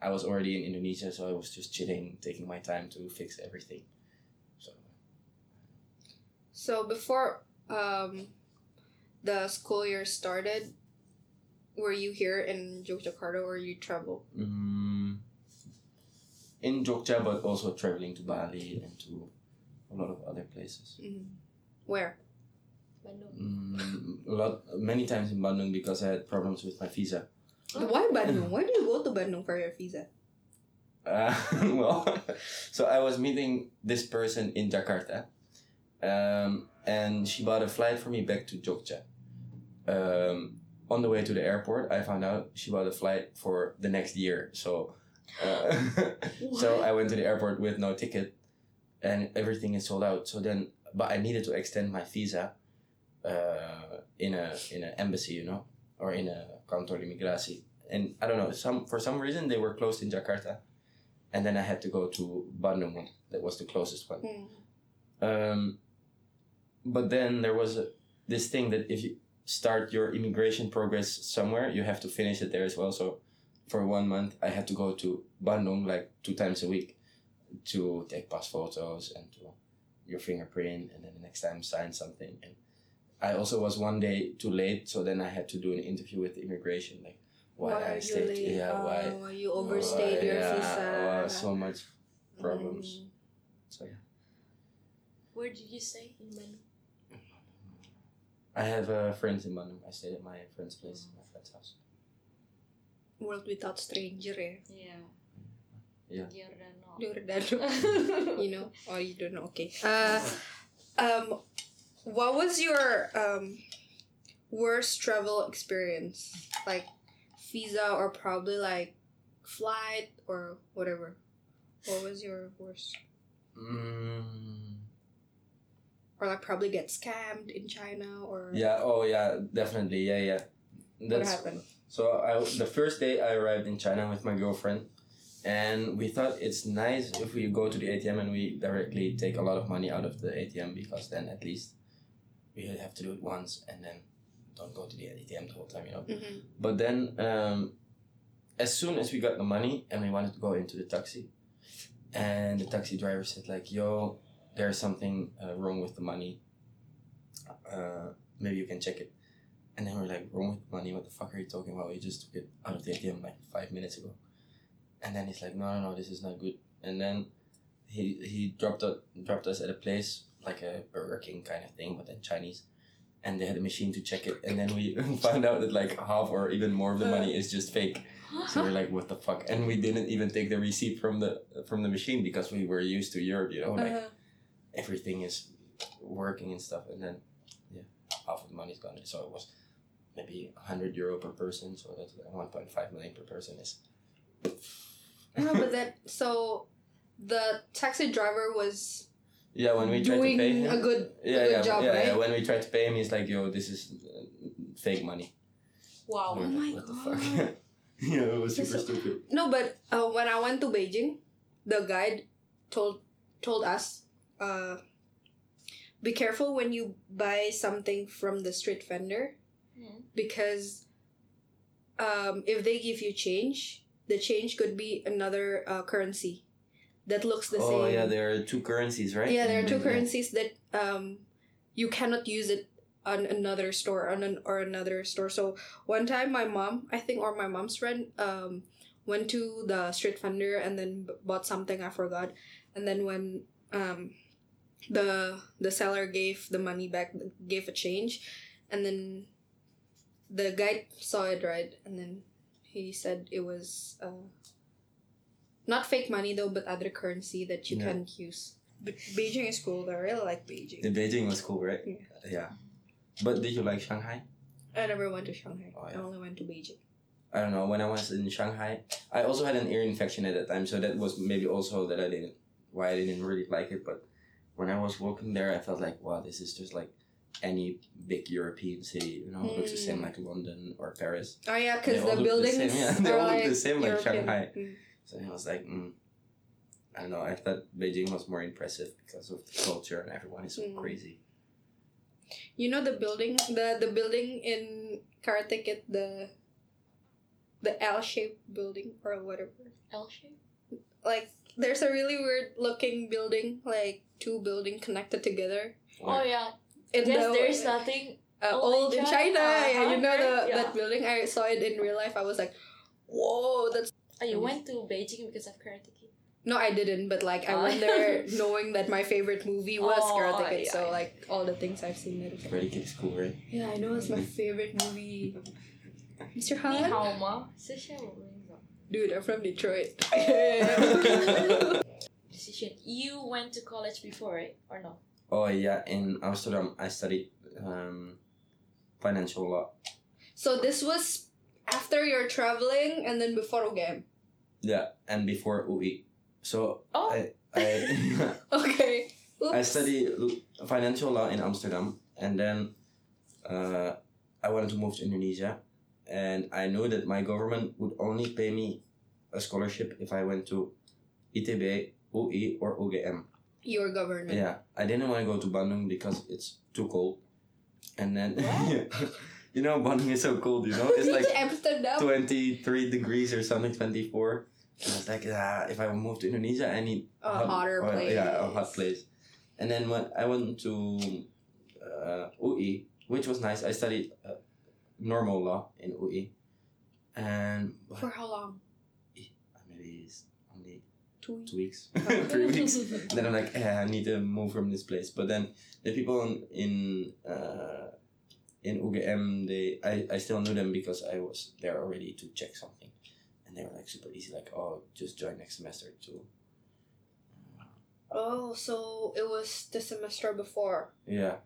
[SPEAKER 1] I was already in Indonesia, so I was just chilling, taking my time to fix everything. So
[SPEAKER 2] So before um the school year started, were you here in Yogyakarta or you travel?
[SPEAKER 1] Mm, in Jogja, but also traveling to Bali and to a lot of other places.
[SPEAKER 2] Where?
[SPEAKER 3] Bandung.
[SPEAKER 1] Mm, a lot, many times in Bandung because I had problems with my visa.
[SPEAKER 2] Why Bandung? Why do you go to Bandung for your visa?
[SPEAKER 1] Uh, well, so I was meeting this person in Jakarta, um, and she bought a flight for me back to Jogja. Um, on the way to the airport, I found out she bought a flight for the next year. So, uh, so I went to the airport with no ticket, and everything is sold out. So then, but I needed to extend my visa, uh, in a in an embassy, you know, or in a kantor imigrasi. And I don't know, some for some reason they were closed in Jakarta, and then I had to go to Bandung. That was the closest one.
[SPEAKER 2] Hmm.
[SPEAKER 1] Um, but then there was a, this thing that if you start your immigration progress somewhere, you have to finish it there as well. So for one month, I had to go to Bandung like two times a week to take pass photos and to your fingerprint, and then the next time sign something. And I also was one day too late, so then I had to do an interview with immigration, like why,
[SPEAKER 2] Why
[SPEAKER 1] I
[SPEAKER 2] you
[SPEAKER 1] stayed,
[SPEAKER 2] late?
[SPEAKER 1] yeah, why
[SPEAKER 2] Oh, you overstayed
[SPEAKER 1] why-
[SPEAKER 2] your
[SPEAKER 1] yeah,
[SPEAKER 2] visa.
[SPEAKER 1] oh, so much problems.
[SPEAKER 2] Mm.
[SPEAKER 1] So yeah.
[SPEAKER 3] Where did you stay in Bandung?
[SPEAKER 1] I have uh, friends in Bandung. I stayed at my friend's place, my friend's house.
[SPEAKER 2] World without stranger, eh?
[SPEAKER 3] Yeah.
[SPEAKER 1] Yeah.
[SPEAKER 3] Giordano.
[SPEAKER 2] Giordano. you know, or you don't know. Okay. Uh, um, what was your um worst travel experience? Like visa or probably like flight or whatever. What was your worst?
[SPEAKER 1] Mm,
[SPEAKER 2] Or like probably get scammed in China or
[SPEAKER 1] yeah. Oh yeah. Definitely. Yeah. Yeah.
[SPEAKER 2] what happened?
[SPEAKER 1] So I, the first day I arrived in China with my girlfriend, and we thought it's nice if we go to the ATM and we directly take a lot of money out of the ATM because then at least we have to do it once and then don't go to the ATM the whole time, you know.
[SPEAKER 2] Mm-hmm.
[SPEAKER 1] But then, um, as soon as we got the money and we wanted to go into the taxi, and the taxi driver said like, "Yo, there's something uh, wrong with the money. Uh, maybe you can check it." And then we're like, "Wrong with the money? What the fuck are you talking about? We just took it out of the ATM like five minutes ago." And then he's like, "No, no, no, this is not good." And then he he dropped us dropped us at a place like a Burger King kind of thing, but then Chinese. And they had a machine to check it, and then we found out that like half or even more of the money is just fake. So we're like, what the fuck? And we didn't even take the receipt from the from the machine because we were used to Europe, you know, like
[SPEAKER 2] Uh-huh.
[SPEAKER 1] everything is working and stuff. And then yeah, half of the money's gone. So it was maybe hundred euro per person. So that's one point five million per person is.
[SPEAKER 2] No, but that so the taxi driver was
[SPEAKER 1] Yeah, when we tried to pay him.
[SPEAKER 2] a good
[SPEAKER 1] yeah,
[SPEAKER 2] good
[SPEAKER 1] yeah,
[SPEAKER 2] job,
[SPEAKER 1] yeah,
[SPEAKER 2] right?
[SPEAKER 1] yeah. When we tried to pay him, he's like, "Yo, this is uh, fake money."
[SPEAKER 3] Wow.
[SPEAKER 2] Oh
[SPEAKER 1] like,
[SPEAKER 2] my
[SPEAKER 1] what the
[SPEAKER 2] God.
[SPEAKER 1] fuck? yeah, it was
[SPEAKER 2] This
[SPEAKER 1] super
[SPEAKER 2] is-
[SPEAKER 1] stupid.
[SPEAKER 2] No, but uh, when I went to Beijing, the guide told told us, uh, be careful when you buy something from the street vendor
[SPEAKER 3] Hmm.
[SPEAKER 2] because um, if they give you change, the change could be another uh, currency that looks the
[SPEAKER 1] oh
[SPEAKER 2] same.
[SPEAKER 1] Oh yeah, there are two currencies, right?
[SPEAKER 2] Yeah, there are two
[SPEAKER 1] Mhm.
[SPEAKER 2] currencies that um, you cannot use it on another store on an, or another store. So one time, my mom, I think, or my mom's friend, um, went to the street vendor and then b- bought something I forgot, and then when um, the the seller gave the money back, gave a change, and then the guy saw it right, and then he said it was uh, not fake money though, but other currency that you
[SPEAKER 1] Yeah.
[SPEAKER 2] can use. But Beijing is cool. though. I really like Beijing.
[SPEAKER 1] The Beijing was cool, right?
[SPEAKER 2] Yeah.
[SPEAKER 1] Yeah. But did you like Shanghai?
[SPEAKER 2] I never went to Shanghai.
[SPEAKER 1] Oh,
[SPEAKER 2] I only went to Beijing.
[SPEAKER 1] I don't know. When I was in Shanghai, I also had an ear infection at that time, so that was maybe also that I didn't why I didn't really like it. But when I was walking there, I felt like wow, this is just like any big European city. You know, it looks the same
[SPEAKER 2] Mm.
[SPEAKER 1] like London or Paris.
[SPEAKER 2] Oh yeah, because the
[SPEAKER 1] look the
[SPEAKER 2] buildings
[SPEAKER 1] same, yeah. They all look
[SPEAKER 2] like
[SPEAKER 1] the same like
[SPEAKER 2] European.
[SPEAKER 1] Shanghai.
[SPEAKER 2] Mm.
[SPEAKER 1] So I was like, mm, I don't know. I thought Beijing was more impressive because of the culture and everyone is so
[SPEAKER 2] Mm.
[SPEAKER 1] crazy.
[SPEAKER 2] You know the building, the the building in Karate Kid, the the L-shaped building or whatever.
[SPEAKER 3] L shape.
[SPEAKER 2] Like there's a really weird looking building, like two building connected together.
[SPEAKER 3] Oh yeah.
[SPEAKER 2] In
[SPEAKER 3] Yes,
[SPEAKER 2] the-
[SPEAKER 3] there's nothing.
[SPEAKER 2] uh,
[SPEAKER 3] old
[SPEAKER 2] old
[SPEAKER 3] in
[SPEAKER 2] in China.
[SPEAKER 3] China.
[SPEAKER 2] Yeah, you know the
[SPEAKER 3] Uh-huh, yeah.
[SPEAKER 2] that building. I saw it in real life. I was like, whoa, that's
[SPEAKER 3] Oh, you went to Beijing because of Karate Kid?
[SPEAKER 2] No, I didn't, but like I
[SPEAKER 3] oh.
[SPEAKER 2] went there knowing that my favorite movie was
[SPEAKER 3] oh,
[SPEAKER 2] Karate Kid,
[SPEAKER 3] yeah,
[SPEAKER 2] so like all the things I've seen there.
[SPEAKER 1] Karate Kid is cool, right?
[SPEAKER 2] Yeah, I know it's my mm-hmm. favorite movie. Mr. Han? Dude, I'm from Detroit.
[SPEAKER 3] Decision. You went to college before, right? Or no?
[SPEAKER 1] Oh, yeah, in Amsterdam, I studied um, financial law.
[SPEAKER 2] So this was after your traveling and then before game.
[SPEAKER 1] Yeah, and before UI. So
[SPEAKER 3] Oh.
[SPEAKER 1] I I
[SPEAKER 2] Okay.
[SPEAKER 1] I
[SPEAKER 2] Oops.
[SPEAKER 1] studied financial law in Amsterdam, and then uh, I wanted to move to Indonesia, and I knew that my government would only pay me a scholarship if I went to ITB, UI, or UGM.
[SPEAKER 2] Your government.
[SPEAKER 1] Yeah, I didn't want to go to Bandung because it's too cold, and then you know Bandung is so cold. You know, it's like
[SPEAKER 2] Amsterdam.
[SPEAKER 1] 23 degrees or something, 24. And I was like, ah, if I move to Indonesia, I need
[SPEAKER 2] A hotter
[SPEAKER 1] oh,
[SPEAKER 2] place.
[SPEAKER 1] Yeah, a hot place. And then when I went to uh, UI, which was nice, I studied uh, normal law in UI. And
[SPEAKER 2] For how long?
[SPEAKER 1] maybe it's only
[SPEAKER 2] Two
[SPEAKER 1] two weeks, three weeks. then I'm like, eh, I need to move from this place. But then the people in in, uh, in UGM, they I, I still knew them because I was there already to check something, and they were like super easy, like oh just join next semester too.
[SPEAKER 2] Oh, so it was the semester before.
[SPEAKER 1] Yeah,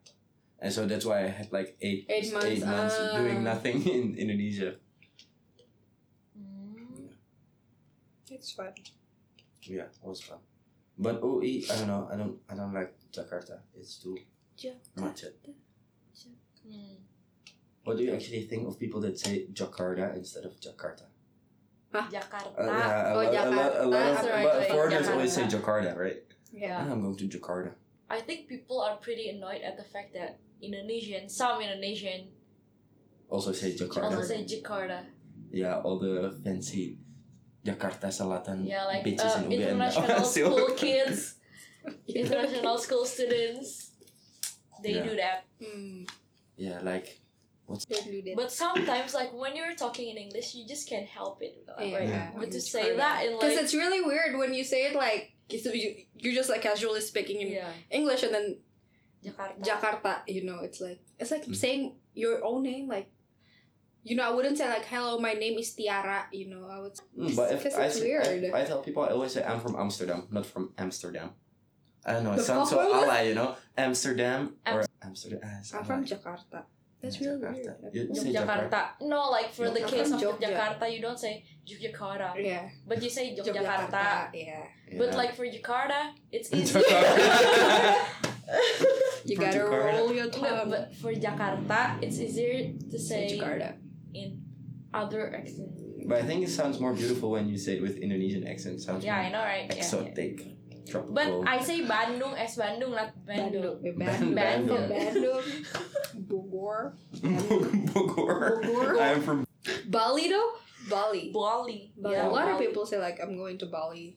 [SPEAKER 1] and so that's why I had like eight
[SPEAKER 2] Eight months,
[SPEAKER 1] eight months
[SPEAKER 2] ah.
[SPEAKER 1] doing nothing in Indonesia.
[SPEAKER 2] It's fun.
[SPEAKER 1] Yeah, it was fun. But OE, I don't know. I don't. I don't like Jakarta. It's too much. It. What do you actually think of people that say Jakarta instead of Jakarta?
[SPEAKER 3] Jakarta.
[SPEAKER 1] Uh, yeah,
[SPEAKER 2] Oh,
[SPEAKER 1] lot, a, lot, a lot of
[SPEAKER 3] That's right,
[SPEAKER 1] but
[SPEAKER 3] like
[SPEAKER 1] foreigners always say
[SPEAKER 3] Jakarta.
[SPEAKER 1] Jakarta, right?
[SPEAKER 2] Yeah.
[SPEAKER 1] I'm going to Jakarta.
[SPEAKER 3] I think people are pretty annoyed at the fact that Indonesian, some Indonesian,
[SPEAKER 1] Also say Jakarta.
[SPEAKER 3] also say Jakarta.
[SPEAKER 1] Yeah, all the fancy Jakarta Selatan
[SPEAKER 3] Yeah, like
[SPEAKER 1] bitches
[SPEAKER 3] um,
[SPEAKER 1] in UGM.
[SPEAKER 3] international school kids, international school students, they
[SPEAKER 1] Yeah.
[SPEAKER 3] do that.
[SPEAKER 2] Mm.
[SPEAKER 1] Yeah, like
[SPEAKER 2] They do.
[SPEAKER 3] But sometimes, like when you're talking in English, you just can't help it.
[SPEAKER 2] Yeah.
[SPEAKER 3] Right?
[SPEAKER 1] Yeah.
[SPEAKER 3] But to say
[SPEAKER 2] hard.
[SPEAKER 3] that in
[SPEAKER 2] Because
[SPEAKER 3] like
[SPEAKER 2] it's really weird when you say it like you, you're just like casually speaking in
[SPEAKER 3] yeah,
[SPEAKER 2] English and then
[SPEAKER 3] Jakarta.
[SPEAKER 2] Jakarta, you know, it's like it's like
[SPEAKER 1] Mm.
[SPEAKER 2] saying your own name, like you know, I wouldn't say like hello, my name is Tiara, you know, I would
[SPEAKER 1] Mm, but if I,
[SPEAKER 2] it's
[SPEAKER 1] say-
[SPEAKER 2] weird.
[SPEAKER 1] I, I tell people I always say I'm from Amsterdam, not from Amsterdam. I don't know. It
[SPEAKER 2] The
[SPEAKER 1] sounds so
[SPEAKER 2] fuck
[SPEAKER 1] ally, you know. Amsterdam or Amsterdam.
[SPEAKER 2] I'm from. Jakarta. That's
[SPEAKER 1] Yeah,
[SPEAKER 2] really
[SPEAKER 1] Jakarta.
[SPEAKER 2] weird.
[SPEAKER 1] You say Jakarta.
[SPEAKER 3] Jakarta. No, like for the case of
[SPEAKER 2] Jogja.
[SPEAKER 3] Jakarta, you don't say Yogyakarta,
[SPEAKER 2] Yeah.
[SPEAKER 3] but you say Yogyakarta.
[SPEAKER 2] Yeah.
[SPEAKER 3] But
[SPEAKER 1] Yeah.
[SPEAKER 3] like for Jakarta, it's easy.
[SPEAKER 1] Jakarta.
[SPEAKER 2] You
[SPEAKER 1] For
[SPEAKER 2] gotta
[SPEAKER 1] Jakarta.
[SPEAKER 2] roll your
[SPEAKER 3] no,
[SPEAKER 2] tongue.
[SPEAKER 3] but for Jakarta, it's easier to say
[SPEAKER 2] Jakarta.
[SPEAKER 3] in other accent.
[SPEAKER 1] But I think it sounds more beautiful when you say it with Indonesian accent. Sounds
[SPEAKER 3] Yeah, I
[SPEAKER 1] more
[SPEAKER 3] know, right? Yeah, yeah.
[SPEAKER 1] Exotic, tropical.
[SPEAKER 3] But I say Bandung as Bandung, not
[SPEAKER 2] Bandung.
[SPEAKER 3] Bandung.
[SPEAKER 2] Bandung.
[SPEAKER 3] Bandung.
[SPEAKER 2] Bandung. Bogor.
[SPEAKER 1] Bogor.
[SPEAKER 2] Bogor.
[SPEAKER 1] I'm from.
[SPEAKER 2] Bali though? Bali.
[SPEAKER 3] Bali.
[SPEAKER 2] Bali.
[SPEAKER 3] Yeah,
[SPEAKER 2] a lot of people say like I'm going to Bali.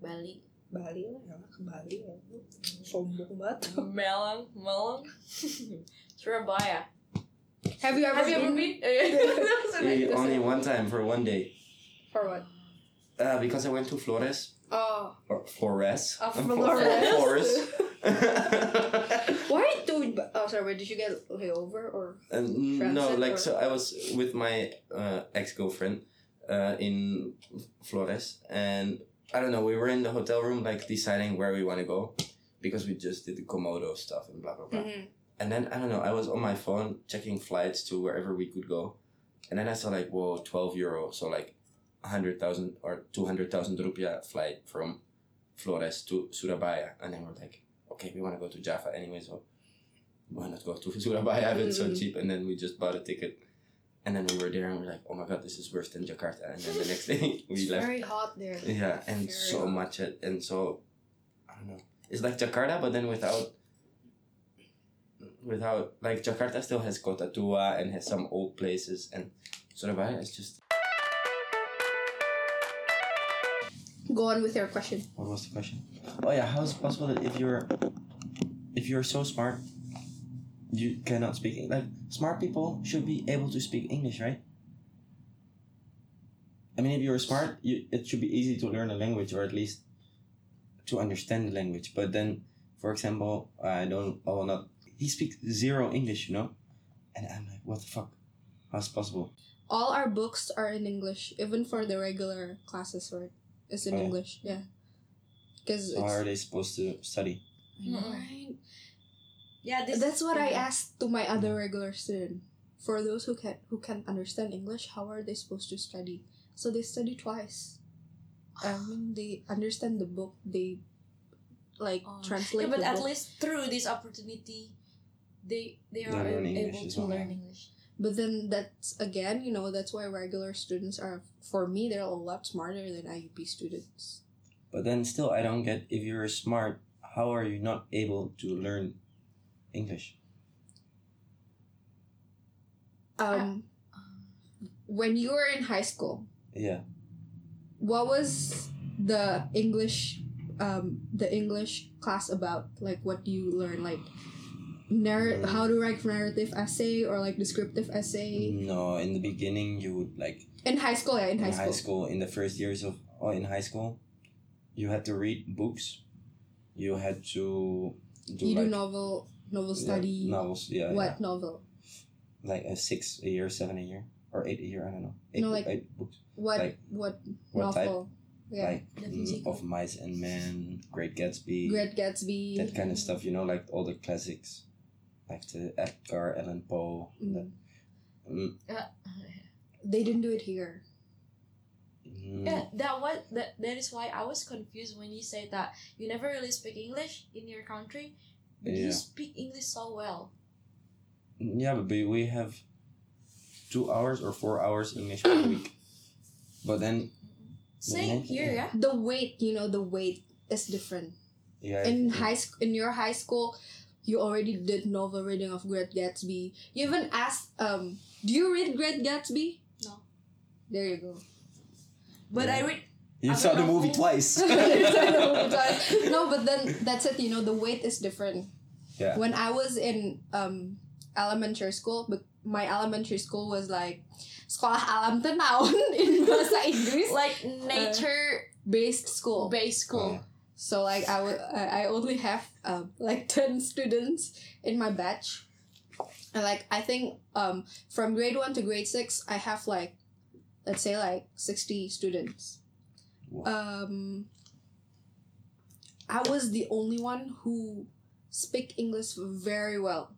[SPEAKER 3] Bali.
[SPEAKER 2] Bali lah, ya ke Bali ya. Sombong banget.
[SPEAKER 3] Malang, Malang. Surabaya.
[SPEAKER 2] Have you ever
[SPEAKER 3] Have you ever
[SPEAKER 2] been?
[SPEAKER 3] been?
[SPEAKER 1] Only one time for one day.
[SPEAKER 2] For what?
[SPEAKER 1] Uh, because I went to Flores
[SPEAKER 2] Oh,
[SPEAKER 1] or Flores.
[SPEAKER 2] uh,
[SPEAKER 1] Flores.
[SPEAKER 2] Flores. Why do? Oh, sorry. Where did you get layover or?
[SPEAKER 1] Uh, no, like
[SPEAKER 2] or-
[SPEAKER 1] so I was with my uh, ex girlfriend uh, in Flores, and I don't know. We were in the hotel room, like deciding where we want to go, because we just did the Komodo stuff and blah blah blah.
[SPEAKER 2] Mhm.
[SPEAKER 1] And then I don't know. I was on my phone checking flights to wherever we could go, and then I saw like whoa, twelve euro, so like hundred thousand or two hundred thousand rupiah flight from Flores to Surabaya, and then we're like, okay, we want to go to Java anyway, so why not go to Surabaya if it's so
[SPEAKER 2] Mm.
[SPEAKER 1] cheap? And then we just bought a ticket, and then we were there, and we're like, oh my god, this is worse than Jakarta. And then the next day we
[SPEAKER 2] It's
[SPEAKER 1] left.
[SPEAKER 2] very hot there.
[SPEAKER 1] Yeah, and
[SPEAKER 2] Very
[SPEAKER 1] so
[SPEAKER 2] hot.
[SPEAKER 1] much and so I don't know. It's like Jakarta, but then without without like Jakarta still has Kota Tua and has some old places, and Surabaya is just.
[SPEAKER 2] Go on with your question.
[SPEAKER 1] What was the question? Oh yeah, how is it possible that if you're if you're so smart, you cannot speak like smart people should be able to speak English, right? I mean, if you're smart, you, it should be easy to learn a language or at least to understand the language. But then, for example, I don't, I will not. He speaks zero English, you know, and I'm like, what the fuck? How's possible?
[SPEAKER 2] All our books are in English, even for the regular classes, right? It's in
[SPEAKER 1] Oh.
[SPEAKER 2] English, yeah. Because
[SPEAKER 1] How are they supposed to study?
[SPEAKER 2] right.
[SPEAKER 3] Yeah, this
[SPEAKER 2] That's what I asked to my other regular student. For those who can who can understand English, how are they supposed to study? So they study twice. I mean, they understand the book. They like
[SPEAKER 3] Oh.
[SPEAKER 2] translate.
[SPEAKER 3] Yeah, but
[SPEAKER 2] the
[SPEAKER 3] at
[SPEAKER 2] book.
[SPEAKER 3] least through this opportunity, they they
[SPEAKER 1] They
[SPEAKER 3] are able to
[SPEAKER 1] well.
[SPEAKER 3] learn English.
[SPEAKER 2] But then that's again, you know, that's why regular students are. For me, they're a lot smarter than IUP students.
[SPEAKER 1] But then still, I don't get if you're smart, how are you not able to learn English?
[SPEAKER 2] Um, when you were in high school,
[SPEAKER 1] Yeah.
[SPEAKER 2] what was the English um the English class about? Like what do you learn? Like narr-
[SPEAKER 1] Mm.
[SPEAKER 2] how to write narrative essay or like descriptive essay?
[SPEAKER 1] No, in the beginning, you would like
[SPEAKER 2] In high school, yeah, in high
[SPEAKER 1] in
[SPEAKER 2] high school.
[SPEAKER 1] in the first years of oh, in high school, you had to read books. You had to do
[SPEAKER 2] You
[SPEAKER 1] like
[SPEAKER 2] do novel novel
[SPEAKER 1] yeah,
[SPEAKER 2] study.
[SPEAKER 1] novels. Yeah,
[SPEAKER 2] what novel?
[SPEAKER 1] like a six a year, seven a year, or eight a year. I don't know. Eight,
[SPEAKER 2] No, like-
[SPEAKER 1] eight books.
[SPEAKER 2] What
[SPEAKER 1] Like,
[SPEAKER 2] what,
[SPEAKER 1] What type?
[SPEAKER 2] novel? Yeah.
[SPEAKER 1] Like mm, of Mice and Men, Great Gatsby,
[SPEAKER 2] Great Gatsby.
[SPEAKER 1] that kind of stuff. You know, like all the classics, like the Edgar Allan Poe.
[SPEAKER 2] Mm.
[SPEAKER 1] that- mm,
[SPEAKER 2] They didn't do it here.
[SPEAKER 1] Mm.
[SPEAKER 3] Yeah, that what that that is why I was confused when you said that you never really speak English in your country, but you speak English so well.
[SPEAKER 1] Yeah, but we- we have two hours or four hours English per week. But then,
[SPEAKER 3] Same here, yeah.
[SPEAKER 2] The weight, you know, the weight is different.
[SPEAKER 1] yeah.
[SPEAKER 2] in high school in your high school you already did novel reading of great gatsby you even asked um do you read great gatsby
[SPEAKER 3] No.
[SPEAKER 2] there you go
[SPEAKER 3] But
[SPEAKER 1] Yeah.
[SPEAKER 3] I read
[SPEAKER 1] you
[SPEAKER 3] I
[SPEAKER 1] saw the
[SPEAKER 3] don't know
[SPEAKER 1] movie twice.
[SPEAKER 2] no but then that's it you know the weight is different
[SPEAKER 1] Yeah.
[SPEAKER 2] when i was in um elementary school but my elementary school was like sekolah alam tenaun in bahasa Inggris
[SPEAKER 3] like nature
[SPEAKER 2] based school
[SPEAKER 3] based school.
[SPEAKER 1] Oh.
[SPEAKER 2] So like I would I I only have um like ten students in my batch, and like I think um from grade one to grade six I have like let's say like sixty students.
[SPEAKER 1] Wow.
[SPEAKER 2] Um, I was the only one who speak English very well.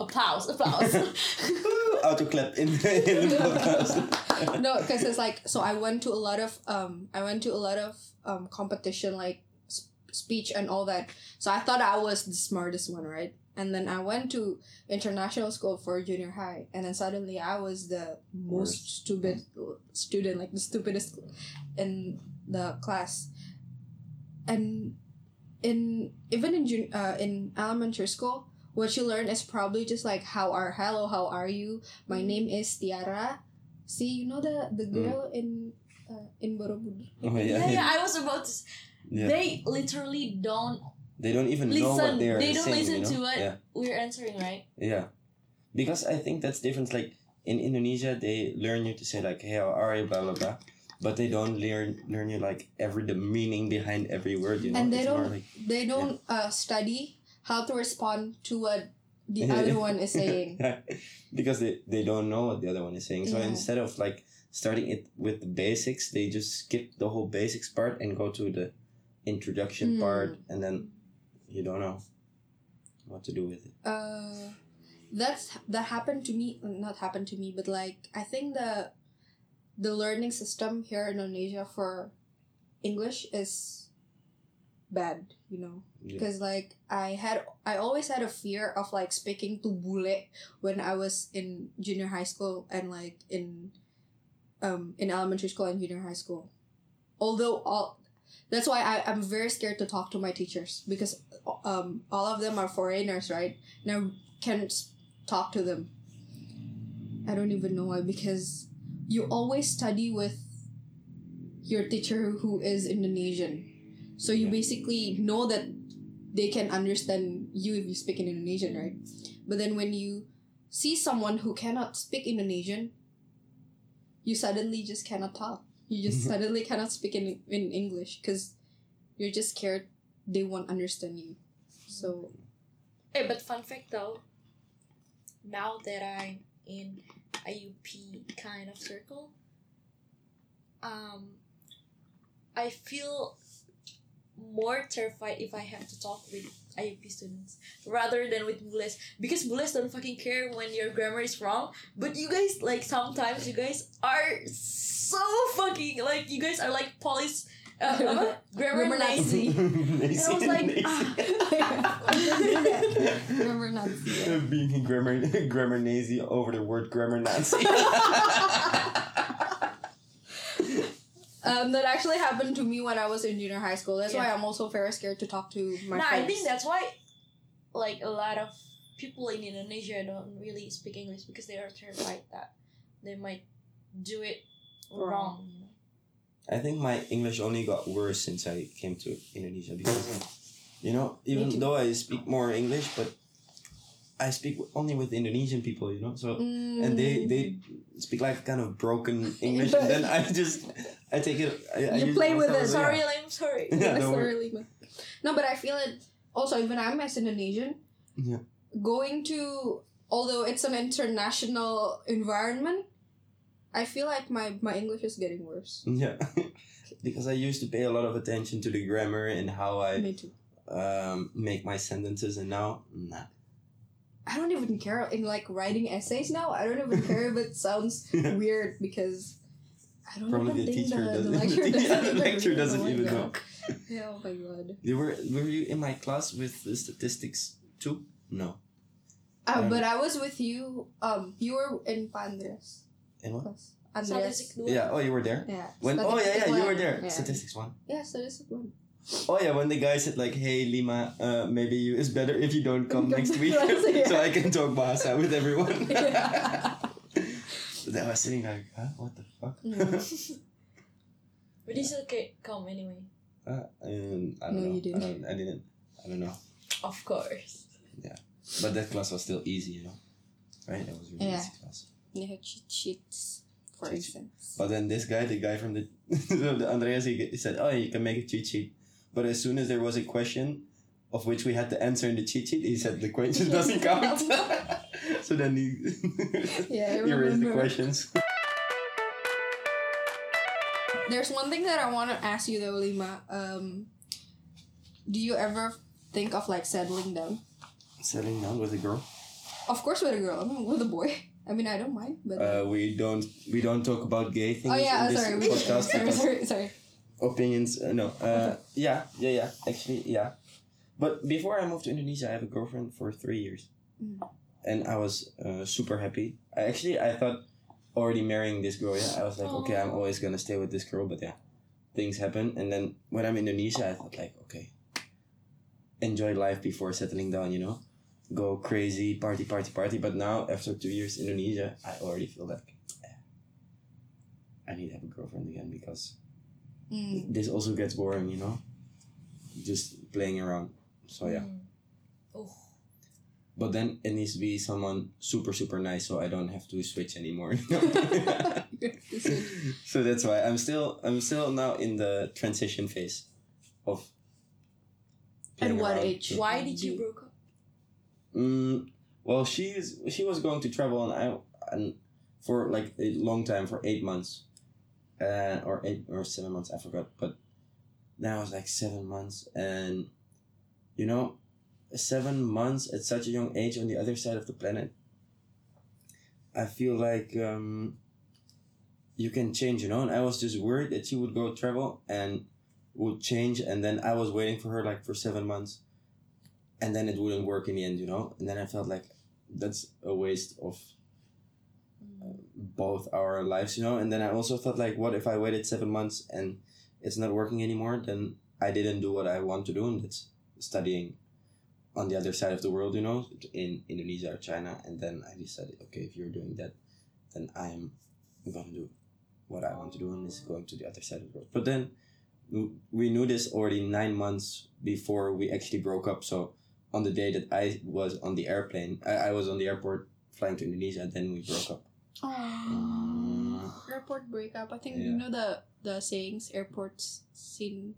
[SPEAKER 3] Applause, applause.
[SPEAKER 1] Autoclap in the, in the podcast.
[SPEAKER 2] no, because it's like so I went to a lot of um I went to a lot of um competition like s- speech and all that. So I thought I was the smartest one, right? And then I went to international school for junior high, and then suddenly I was the most stupid student, like the stupidest in the class. And in even in jun- uh, in elementary school, what you learn is probably just like how are hello, how are you? My name is Tiara. See, you know the the girl in uh, in Borobudur.
[SPEAKER 1] Oh
[SPEAKER 3] yeah,
[SPEAKER 1] yeah,
[SPEAKER 3] yeah, I was about to.
[SPEAKER 1] yeah.
[SPEAKER 3] They literally don't
[SPEAKER 1] They don't even know what
[SPEAKER 3] listen.
[SPEAKER 1] they are
[SPEAKER 3] They don't
[SPEAKER 1] saying.
[SPEAKER 3] listen
[SPEAKER 1] you know?
[SPEAKER 3] to what
[SPEAKER 1] Yeah,
[SPEAKER 3] we're answering, right?
[SPEAKER 1] yeah. Because I think that's different. Like in Indonesia, they learn you to say like, "Hey, how are you?" Blah blah blah. But they don't learn learn you like every the meaning behind every word. You know,
[SPEAKER 2] And they
[SPEAKER 1] It's
[SPEAKER 2] don't-
[SPEAKER 1] like
[SPEAKER 2] They don't uh, study how to respond to what the other one is saying.
[SPEAKER 1] because they, they don't know what the other one is saying. So
[SPEAKER 2] Yeah.
[SPEAKER 1] instead of like starting it with the basics, they just skip the whole basics part and go to the introduction
[SPEAKER 2] Mm.
[SPEAKER 1] part, and then you don't know what to do with it.
[SPEAKER 2] Uh, that's that happened to me. Not happened to me, but like I think the the learning system here in Indonesia for English is bad. You know.
[SPEAKER 1] Yeah.
[SPEAKER 2] because like I had I always had a fear of like speaking to bule when I was in junior high school and like in um in elementary school and junior high school. Although all that's why I, I'm very scared to talk to my teachers because um all of them are foreigners, right? And I can't talk to them. I don't even know why because you always study with your teacher who is Indonesian. So you
[SPEAKER 1] Yeah.
[SPEAKER 2] basically know that they can understand you if you speak in Indonesian, right? But then when you see someone who cannot speak Indonesian, you suddenly just cannot talk. You just suddenly cannot speak in, in English because you're just scared they won't understand you. So
[SPEAKER 3] Hey, but fun fact though, now that I'm in IUP kind of circle, um, I feel more terrified if I have to talk with IUP students rather than with Bules because Bules don't fucking care when your grammar is wrong. But you guys like sometimes you guys are so fucking like you guys are like police uh, apa? grammar,
[SPEAKER 2] Grammar
[SPEAKER 3] Nazi. And I was like, ah.
[SPEAKER 2] remember not
[SPEAKER 1] Being grammar grammar Nazi over the word grammar Nazi.
[SPEAKER 2] Um, that actually happened to me when I was in junior high school. That's why I'm also very scared to talk to my
[SPEAKER 3] nah,
[SPEAKER 2] friends.
[SPEAKER 3] I think that's why, like a lot of people in Indonesia don't really speak English because they are terrified that they might do it
[SPEAKER 2] Wrong.
[SPEAKER 3] wrong. you know?
[SPEAKER 1] I think my English only got worse since I came to Indonesia because, you know, even though I speak more English, but I speak only with Indonesian people, you know. So and they they speak like kind of broken English, and then I just I take it. I, I
[SPEAKER 2] You
[SPEAKER 1] use
[SPEAKER 2] play with it.
[SPEAKER 3] Sorry, I'm sorry.
[SPEAKER 1] Yeah,
[SPEAKER 2] That's
[SPEAKER 1] don't worry.
[SPEAKER 2] really bad. No, but I feel it also even I'm as Indonesian.
[SPEAKER 1] Yeah.
[SPEAKER 2] Going to although it's an international environment, I feel like my, my English is getting worse.
[SPEAKER 1] Yeah, because I used to pay a lot of attention to the grammar and how I um, make my sentences, and now nah.
[SPEAKER 2] I don't even care in like writing essays now. I don't even care if it sounds weird because I don't
[SPEAKER 1] Probably
[SPEAKER 2] even
[SPEAKER 1] the
[SPEAKER 2] think
[SPEAKER 1] teacher
[SPEAKER 2] the,
[SPEAKER 1] doesn't-
[SPEAKER 2] the lecturer doesn't,
[SPEAKER 1] lecturer
[SPEAKER 2] even
[SPEAKER 1] doesn't
[SPEAKER 2] know.
[SPEAKER 1] even
[SPEAKER 2] Yeah.
[SPEAKER 1] know.
[SPEAKER 2] Yeah, oh my god.
[SPEAKER 1] You were were you in my class with the statistics too? No.
[SPEAKER 2] Uh,
[SPEAKER 1] Um,
[SPEAKER 2] but I was with you. Um, you were in Pandres
[SPEAKER 1] In what?
[SPEAKER 2] class. Andreas.
[SPEAKER 1] Yeah. Oh, you were there.
[SPEAKER 2] Yeah.
[SPEAKER 1] When? Oh yeah, yeah,
[SPEAKER 2] Statistics
[SPEAKER 1] you were there.
[SPEAKER 2] Yeah.
[SPEAKER 1] Statistics one.
[SPEAKER 2] Yeah, statistics one.
[SPEAKER 1] Oh yeah, when the guy said like, "Hey Lima, uh, maybe you it's better if you don't come next week,
[SPEAKER 2] yeah.
[SPEAKER 1] so I can talk Bahasa with everyone."
[SPEAKER 2] Yeah.
[SPEAKER 1] I was sitting like, huh? What the fuck?
[SPEAKER 2] Mm.
[SPEAKER 3] But you still come anyway.
[SPEAKER 1] uh, um, I don't
[SPEAKER 2] No,
[SPEAKER 1] know.
[SPEAKER 2] you didn't.
[SPEAKER 1] I, don't, I didn't. I don't know.
[SPEAKER 3] Of course.
[SPEAKER 1] Yeah, but that class was still easy, you know. Right? That was really
[SPEAKER 2] Yeah.
[SPEAKER 1] easy class.
[SPEAKER 2] They had cheat sheets, for
[SPEAKER 1] Cheat
[SPEAKER 2] instance.
[SPEAKER 1] But then this guy, the guy from the, the Andreas, he, he said, "Oh, you can make a cheat sheet." But as soon as there was a question of which we had to answer in the cheat sheet, he said the question doesn't count. so then he
[SPEAKER 2] Yeah,
[SPEAKER 1] he raised the questions.
[SPEAKER 2] There's one thing that I want to ask you though, Lima. Um, do you ever think of like settling down?
[SPEAKER 1] Settling down with a girl.
[SPEAKER 2] Of course, with a girl. I mean, with a boy. I mean, I don't mind, but.
[SPEAKER 1] Uh, we don't we don't talk about gay things
[SPEAKER 2] oh yeah,
[SPEAKER 1] in this
[SPEAKER 2] sorry.
[SPEAKER 1] podcast
[SPEAKER 2] sorry, sorry, sorry.
[SPEAKER 1] Opinions. Uh, no. Uh, yeah, yeah, yeah. Actually, yeah. But before I moved to Indonesia, I have a girlfriend for three years,
[SPEAKER 2] Mm.
[SPEAKER 1] and I was uh, super happy. I actually I thought already marrying this girl. Yeah, I was like, okay, I'm always gonna stay with this girl. But yeah, things happen, and then when I'm in Indonesia, I thought like, okay, enjoy life before settling down. You know, go crazy, party, party, party. But now after two years in Indonesia, I already feel like. eh, I need to have a girlfriend again because
[SPEAKER 2] Mm.
[SPEAKER 1] this also gets boring, you know? Just playing around. So yeah.
[SPEAKER 3] Mm. Oh.
[SPEAKER 1] But then it needs to be someone super, super nice so I don't have to switch anymore. so that's why I'm still I'm still now in the transition phase of
[SPEAKER 2] At what
[SPEAKER 1] around.
[SPEAKER 2] age?
[SPEAKER 3] Why did you broke up?
[SPEAKER 1] Mm, well, she is she was going to travel and I and for like a long time for eight months, uh, or eight or seven months I forgot, but now it's like seven months and you know, seven months at such a young age on the other side of the planet. I feel like um, you can change, you know, and I was just worried that she would go travel and would change, and then I was waiting for her like for seven months and then it wouldn't work in the end, you know. And then I felt like that's a waste of both our lives, you know. And then I also thought like, what if I waited seven months and it's not working anymore? Then I didn't do what I want to do, and that's studying on the other side of the world, you know, in Indonesia or China. And then I decided, okay, if you're doing that, then I'm gonna do what I want to do, and it's going to the other side of the world. But then we knew this already nine months before we actually broke up. So on the day that I was on the airplane, I, I was on the airport flying to Indonesia, then we broke up.
[SPEAKER 2] Oh, airport breakup. I think you know the the sayings airports scene.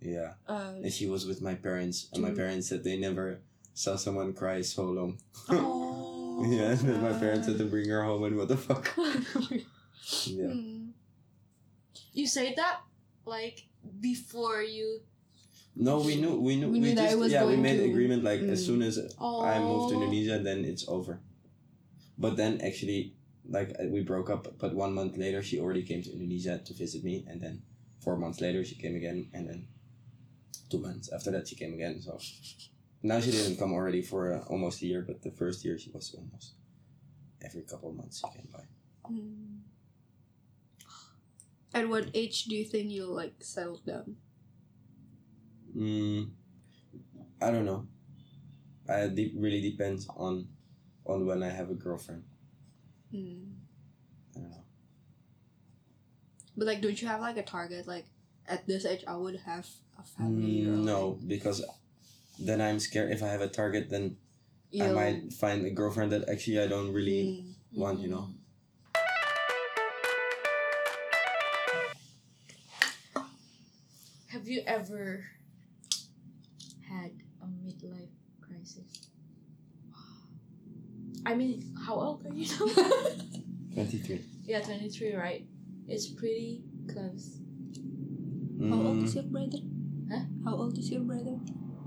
[SPEAKER 1] Yeah.
[SPEAKER 2] Uh,
[SPEAKER 1] And she was with my parents, and my parents said they never saw someone cry so long.
[SPEAKER 2] oh,
[SPEAKER 1] yeah, and then my parents had to bring her home, and what the fuck? Yeah.
[SPEAKER 2] Hmm.
[SPEAKER 3] You say that like before you.
[SPEAKER 1] No, we knew, we knew,
[SPEAKER 2] We knew that
[SPEAKER 1] just,
[SPEAKER 2] it was
[SPEAKER 1] yeah, we made
[SPEAKER 2] to-
[SPEAKER 1] agreement like as
[SPEAKER 2] Mm.
[SPEAKER 1] soon as
[SPEAKER 3] Oh.
[SPEAKER 1] I moved to Indonesia, then it's over. But then actually, like uh, we broke up, but one month later she already came to Indonesia to visit me, and then four months later she came again, and then two months after that she came again. So now she didn't come already for uh, almost a year, but the first year she was almost every couple of months she came by.
[SPEAKER 2] Hmm. At what age do you think you'll like settle down?
[SPEAKER 1] Mm, I don't know. I de- really depends on on when I have a girlfriend.
[SPEAKER 2] Hmm.
[SPEAKER 1] I don't know.
[SPEAKER 2] But like, don't you have like a target? Like, at this age, I would have a family. or,
[SPEAKER 1] Mm,
[SPEAKER 2] like,
[SPEAKER 1] no, because then I'm scared if I have a target, then I might find a girlfriend that actually I don't really
[SPEAKER 2] Hmm.
[SPEAKER 1] want, you know.
[SPEAKER 3] Have you ever had a midlife crisis? I mean, how old are you now?
[SPEAKER 1] 23.
[SPEAKER 3] yeah, 23, right? It's pretty close.
[SPEAKER 2] How old
[SPEAKER 1] Mm,
[SPEAKER 2] is your brother?
[SPEAKER 3] Huh?
[SPEAKER 2] How old is your brother?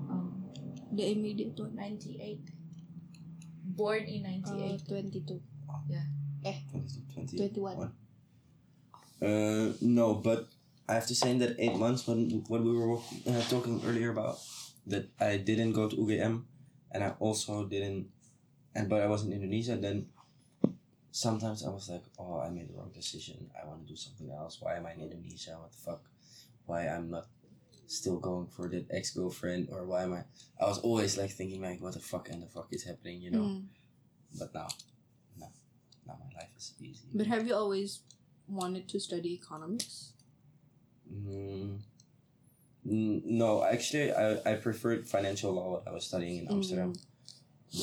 [SPEAKER 3] Um,
[SPEAKER 2] The immediate one.
[SPEAKER 3] 98. Born in
[SPEAKER 2] Uh,
[SPEAKER 3] 98.
[SPEAKER 2] 22.
[SPEAKER 1] 22,
[SPEAKER 2] 21.
[SPEAKER 1] Uh, no, but I have to say in that eight months when when we were uh, talking earlier about that I didn't go to UGM, and I also didn't, and but I was in Indonesia. Then sometimes I was like, oh, I made the wrong decision. I want to do something else. Why am I in Indonesia? What the fuck? Why I'm not still going for that ex girlfriend or why am I? I was always like thinking like, what the fuck and the fuck is happening, you know?
[SPEAKER 2] Mm.
[SPEAKER 1] But now, no, now my life is easy.
[SPEAKER 2] But have you always wanted to study economics?
[SPEAKER 1] Mm, no, actually, I, I preferred financial law. What I was studying in Amsterdam,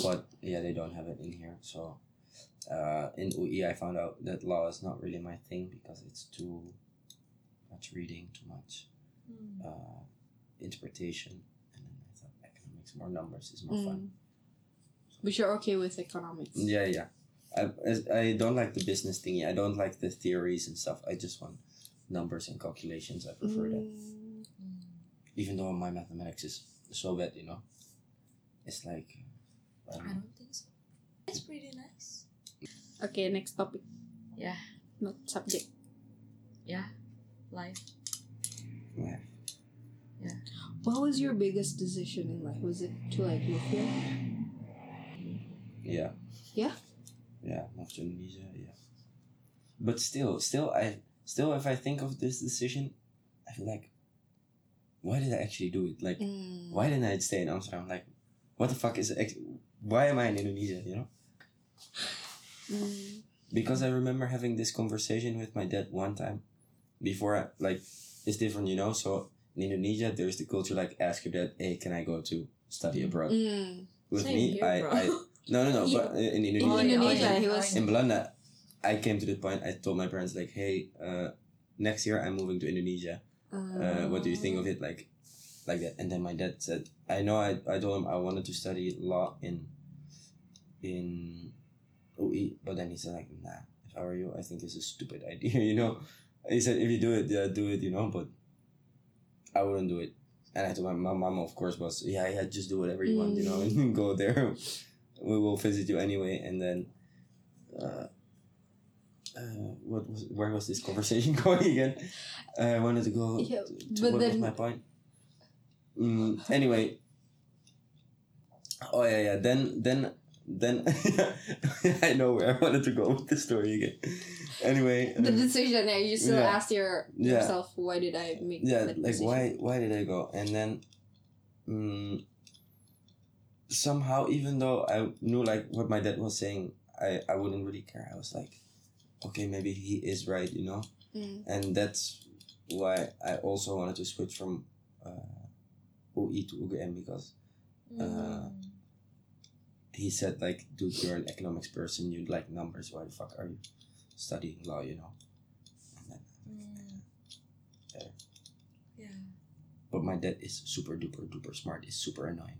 [SPEAKER 1] but yeah, they don't have it in here. So, uh, in UI, I found out that law is not really my thing because it's too much reading, too much
[SPEAKER 3] Mm.
[SPEAKER 1] uh, interpretation, and then I thought economics, more numbers is more fun.
[SPEAKER 2] Mm. But you're okay with economics.
[SPEAKER 1] Yeah, yeah. I, as- I don't like the business thingy. I don't like the theories and stuff. I just want numbers and calculations. I prefer that.
[SPEAKER 2] Mm.
[SPEAKER 1] Even though my mathematics is so bad, you know. It's like I
[SPEAKER 3] I
[SPEAKER 1] don't
[SPEAKER 3] think so. It's pretty nice.
[SPEAKER 2] Okay, next topic.
[SPEAKER 3] Yeah.
[SPEAKER 2] Not subject.
[SPEAKER 3] Yeah. Life. Life.
[SPEAKER 1] Yeah.
[SPEAKER 2] What was your biggest decision in life? Was it to like live here?
[SPEAKER 1] Yeah.
[SPEAKER 2] Yeah?
[SPEAKER 1] Yeah, move to Indonesia, yeah. But still, still I still if I think of this decision, I feel like why did I actually do it? Like
[SPEAKER 2] Mm.
[SPEAKER 1] why didn't I stay in Amsterdam? Like what the fuck is ex- why am I in Indonesia, you know?
[SPEAKER 2] Mm.
[SPEAKER 1] because I remember having this conversation with my dad one time before I, like it's different you know so in Indonesia there's the culture like ask your dad hey can I go to study abroad
[SPEAKER 2] Mm.
[SPEAKER 1] with
[SPEAKER 3] Same
[SPEAKER 1] me
[SPEAKER 3] here,
[SPEAKER 1] I. I no no no
[SPEAKER 2] Yeah.
[SPEAKER 1] but in
[SPEAKER 2] In
[SPEAKER 1] Indonesia
[SPEAKER 2] Indonesia,
[SPEAKER 3] oh,
[SPEAKER 2] he was.
[SPEAKER 1] in Belanda I came to the point I told my parents like hey uh, next year I'm moving to Indonesia uh, what do you think of it like like that and then my dad said i know i, I told him i wanted to study law in in ui but then he said like nah if i were you i think it's a stupid idea you know he said if you do it yeah do it you know but i wouldn't do it and i told my, my mom of course was yeah yeah just do whatever you want you know and go there we will visit you anyway and then uh, uh, what was where was this conversation going again? Uh, I wanted to go.
[SPEAKER 2] Yeah,
[SPEAKER 1] to, to
[SPEAKER 2] but
[SPEAKER 1] what
[SPEAKER 2] then-
[SPEAKER 1] was my point? Mm, anyway. Oh yeah, yeah. Then, then, then. I know where I wanted to go with the story again. Anyway.
[SPEAKER 2] The
[SPEAKER 1] uh,
[SPEAKER 2] decision, yeah, you still
[SPEAKER 1] Yeah.
[SPEAKER 2] ask your
[SPEAKER 1] Yeah.
[SPEAKER 2] yourself, why did I make
[SPEAKER 1] yeah like
[SPEAKER 2] decision?
[SPEAKER 1] why why did i go and then mm, somehow even though i knew like what my dad was saying i i wouldn't really care i was like okay maybe he is right you know
[SPEAKER 2] Mm.
[SPEAKER 1] and that's why i also wanted to switch from uh, ui to ugm because Uh, he said like dude you're an economics person you like numbers why the fuck are you studying law you know and then,
[SPEAKER 3] Mm.
[SPEAKER 1] Yeah.
[SPEAKER 3] Yeah.
[SPEAKER 1] but my dad is super duper duper smart is super annoying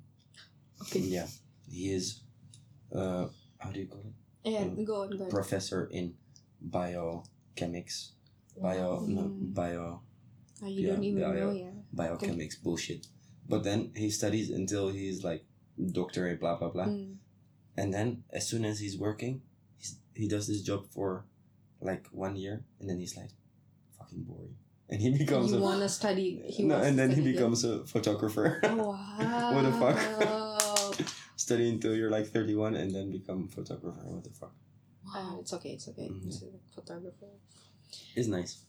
[SPEAKER 2] Okay.
[SPEAKER 1] Yeah, he is. Uh, how do you call it?
[SPEAKER 2] Yeah,
[SPEAKER 1] Mm.
[SPEAKER 2] go on, go on.
[SPEAKER 1] Professor in biochemics, bio no,
[SPEAKER 2] Mm.
[SPEAKER 1] bio
[SPEAKER 2] Oh, you
[SPEAKER 1] yeah,
[SPEAKER 2] don't even
[SPEAKER 1] yeah,
[SPEAKER 2] know,
[SPEAKER 1] yeah.
[SPEAKER 2] yeah.
[SPEAKER 1] biochemics bullshit. But then he studies until he's like doctorate, blah blah blah,
[SPEAKER 2] Mm.
[SPEAKER 1] and then as soon as he's working, he's, he does this job for like one year, and then he's like, fucking boring, and he becomes a
[SPEAKER 2] want to study. He
[SPEAKER 1] no, and then he becomes a photographer.
[SPEAKER 2] Oh, wow.
[SPEAKER 1] What the fuck?
[SPEAKER 2] Oh,
[SPEAKER 1] Study until you're like thirty one, and then become photographer. What the fuck?
[SPEAKER 2] Uh, it's okay. It's okay.
[SPEAKER 1] Mhm.
[SPEAKER 2] It's a photographer.
[SPEAKER 1] It's nice.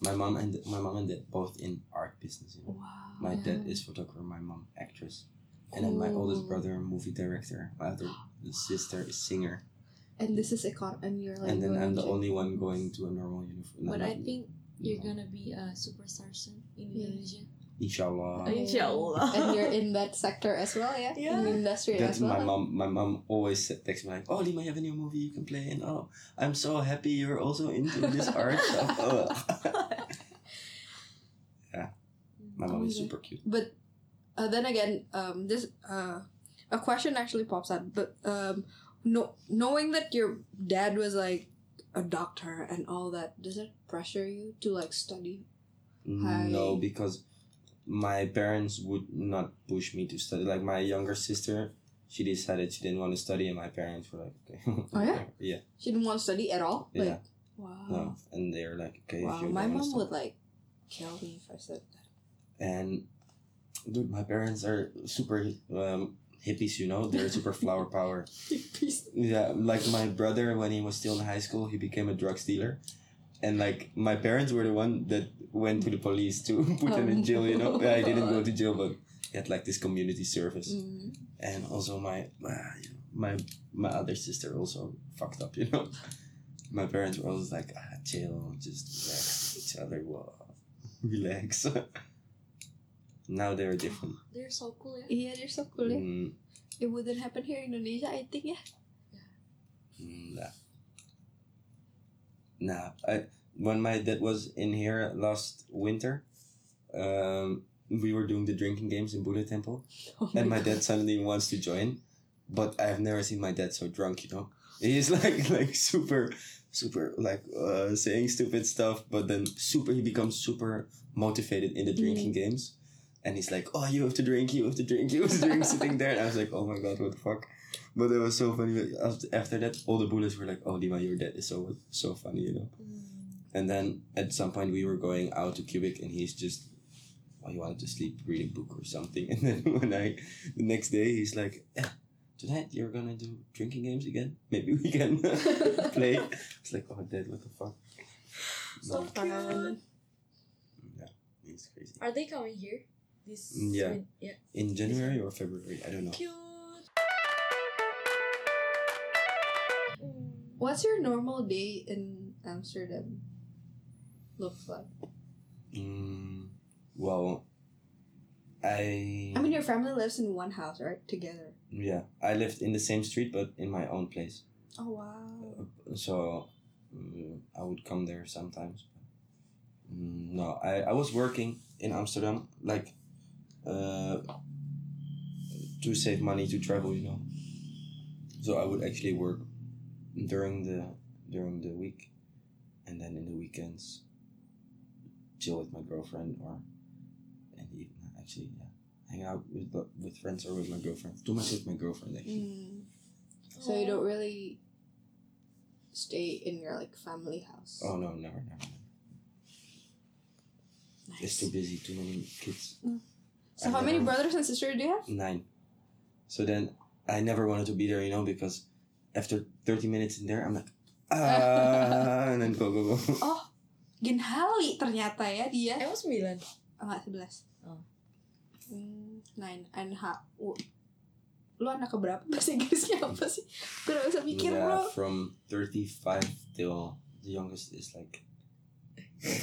[SPEAKER 1] My mom and my mom and dad both in art business. You know?
[SPEAKER 2] Wow.
[SPEAKER 1] My dad is photographer. My mom actress, and then my oldest brother movie director. My other sister is singer,
[SPEAKER 2] And this is a econ, and you're like.
[SPEAKER 1] and then I'm the
[SPEAKER 2] going
[SPEAKER 1] only one going to a normal uniform.
[SPEAKER 3] But I think you're gonna be a superstar soon in
[SPEAKER 2] Yeah.
[SPEAKER 3] Indonesia.
[SPEAKER 1] Inshallah.
[SPEAKER 2] to-
[SPEAKER 3] Inshallah.
[SPEAKER 2] and you're in that sector as well, yeah.
[SPEAKER 3] Yeah.
[SPEAKER 2] In the industry
[SPEAKER 1] That's
[SPEAKER 2] as well.
[SPEAKER 1] my mom. My mom always said- texts me like, "Oh, Lima, you have a new movie you can play in. Oh, I'm so happy you're also into this art stuff." Oh. My mom is super cute.
[SPEAKER 2] But uh, then again, um, this uh, a question actually pops up. But um, no, knowing that your dad was like a doctor and all that, does it pressure you to like study? Hi.
[SPEAKER 1] No, because my parents would not push me to study. Like my younger sister, she decided she didn't want to study, and my parents were like, okay.
[SPEAKER 2] Oh, yeah?
[SPEAKER 1] yeah,
[SPEAKER 2] She didn't want to study at all.
[SPEAKER 1] Yeah.
[SPEAKER 2] Like, Wow.
[SPEAKER 1] No, and they're like, okay,
[SPEAKER 2] wow. My mom would like kill me if I said that.
[SPEAKER 1] And dude, my parents are super um, hippies. You know, they're super flower power. hippies. Yeah, like my brother when he was still in high school, he became a drug dealer, and like my parents were the one that went to the police to put him in jail. You know,
[SPEAKER 2] Oh
[SPEAKER 1] I didn't go to jail, but he had like this community service,
[SPEAKER 2] Mm.
[SPEAKER 1] and also my uh, my my other sister also fucked up. You know, my parents were always like, ah, chill, just relax with each other, wow, relax. now they're different.
[SPEAKER 3] They're so cool, yeah.
[SPEAKER 2] Yeah, they're so cool. eh?
[SPEAKER 1] Mm,
[SPEAKER 2] It wouldn't happen here in Indonesia, I think. Yeah.
[SPEAKER 1] Nah. Nah. I when my dad was in here last winter, um, we were doing the drinking games in Buddha Temple,
[SPEAKER 2] Oh
[SPEAKER 1] and my dad suddenly wants to join, but I've never seen my dad so drunk. You know, he's like like super, super like uh, saying stupid stuff, but then super he becomes super motivated in the drinking games. And he's like, "Oh, you have to drink, you have to drink, you have to drink." sitting there, and I was like, "Oh my god, what the fuck!" But it was so funny. After- that, all the bullets were like, "Oh, Lima, your dad is so so funny," you know. And then at some point, we were going out to Cubic, and he's just, oh, he wanted to sleep, read a book or something. And then when I, the next day, he's like, yeah, tonight you're gonna do drinking games again. Maybe we can play. It's like, oh, dad, what the fuck?
[SPEAKER 3] So
[SPEAKER 1] No,
[SPEAKER 3] cute.
[SPEAKER 1] yeah, it's crazy.
[SPEAKER 3] Are they coming here? This
[SPEAKER 1] Mm, yeah.
[SPEAKER 3] win- yeah.
[SPEAKER 1] In January or February, I don't know.
[SPEAKER 3] Cute.
[SPEAKER 2] What's your normal day in Amsterdam look like?
[SPEAKER 1] Mm, well, I.
[SPEAKER 2] I mean, your family lives in one house, right? Together.
[SPEAKER 1] Yeah, I lived in the same street, but in my own place.
[SPEAKER 2] Oh wow.
[SPEAKER 1] So mm, I would come there sometimes. Mm, no, I, I was working in Amsterdam, like, uh, to save money to travel, you know. So I would actually work during the during the week, and then in the weekends, chill with my girlfriend or, and even actually yeah, hang out with with friends or with my girlfriend. Too much with my girlfriend actually.
[SPEAKER 2] Mm. So you don't really stay in your like family house.
[SPEAKER 1] Oh no, never, never. never. It's too busy, too many kids.
[SPEAKER 2] So
[SPEAKER 1] I
[SPEAKER 2] how many brothers and sisters do you have?
[SPEAKER 1] Nine. So then I never wanted to be there, you know, because after 30 minutes in there, I'm like, ah, and then go, go, go.
[SPEAKER 2] Oh, Ginhali ternyata ya dia.
[SPEAKER 3] Emang sembilan.
[SPEAKER 2] Oh, enggak, 11.
[SPEAKER 3] Oh.
[SPEAKER 2] Hmm, nine and ha. u- Lu anak keberapa? Bahasa Inggrisnya apa sih? Gue gak bisa mikir,
[SPEAKER 1] yeah,
[SPEAKER 2] bro.
[SPEAKER 1] from 35 till the youngest is like 5.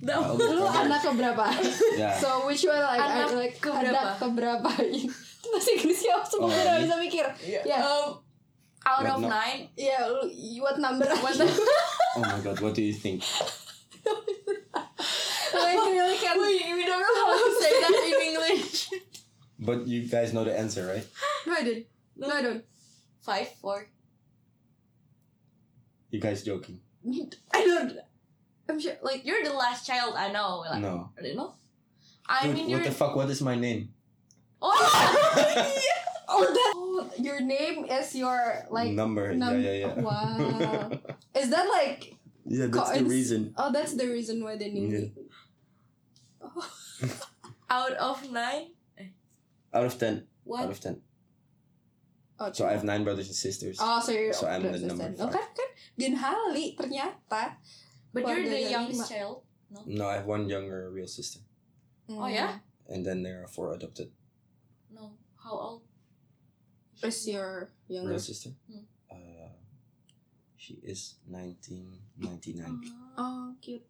[SPEAKER 3] The
[SPEAKER 1] Ah,
[SPEAKER 2] Lu anak keberapa?
[SPEAKER 1] Yeah.
[SPEAKER 2] So which one like
[SPEAKER 3] Anak
[SPEAKER 2] I like
[SPEAKER 3] keberapa?
[SPEAKER 2] anak keberapa? Bahasa Inggrisnya apa?
[SPEAKER 1] Oh,
[SPEAKER 2] gue gak bisa mikir. Yeah.
[SPEAKER 3] Um, out
[SPEAKER 1] What
[SPEAKER 3] of
[SPEAKER 1] no-
[SPEAKER 3] nine.
[SPEAKER 2] Yeah, lu, you- what number?
[SPEAKER 3] What
[SPEAKER 1] oh my god, what do you think?
[SPEAKER 2] like really can
[SPEAKER 3] Wait, we don't know how to say that in English.
[SPEAKER 1] But you guys know the answer, right?
[SPEAKER 2] No, I didn't. No, I don't.
[SPEAKER 3] Five, four.
[SPEAKER 1] You guys joking?
[SPEAKER 2] I don't. I'm sure. Like
[SPEAKER 3] You're the last child I know. Like,
[SPEAKER 1] No.
[SPEAKER 3] I don't know. I
[SPEAKER 1] Dude,
[SPEAKER 3] mean,
[SPEAKER 1] what
[SPEAKER 3] you're.
[SPEAKER 1] the fuck? What is my name?
[SPEAKER 3] oh!
[SPEAKER 2] oh that. Oh, your name is your like.
[SPEAKER 1] Number.
[SPEAKER 2] num-
[SPEAKER 1] yeah, yeah, yeah.
[SPEAKER 2] Wow. Is that like?
[SPEAKER 1] yeah, that's the reason.
[SPEAKER 2] Oh, that's the reason why they named
[SPEAKER 1] Yeah.
[SPEAKER 2] it. Oh.
[SPEAKER 3] out of nine.
[SPEAKER 1] Out of 10. Out of 10.
[SPEAKER 2] Oh,
[SPEAKER 1] So I have nine brothers and sisters.
[SPEAKER 2] Oh, so you're
[SPEAKER 1] So I'm the
[SPEAKER 2] resistant.
[SPEAKER 1] number
[SPEAKER 2] Oh, kan kan Ginhali ternyata.
[SPEAKER 3] But you're the youngest
[SPEAKER 2] lima.
[SPEAKER 3] child.
[SPEAKER 1] No, I have one younger real sister.
[SPEAKER 3] Oh, mm. yeah?
[SPEAKER 1] And then there are four adopted.
[SPEAKER 3] No. How old?
[SPEAKER 2] Is your
[SPEAKER 1] Real
[SPEAKER 2] younger?
[SPEAKER 1] sister?
[SPEAKER 3] Hmm.
[SPEAKER 1] Uh, she is 1999.
[SPEAKER 2] Oh, cute.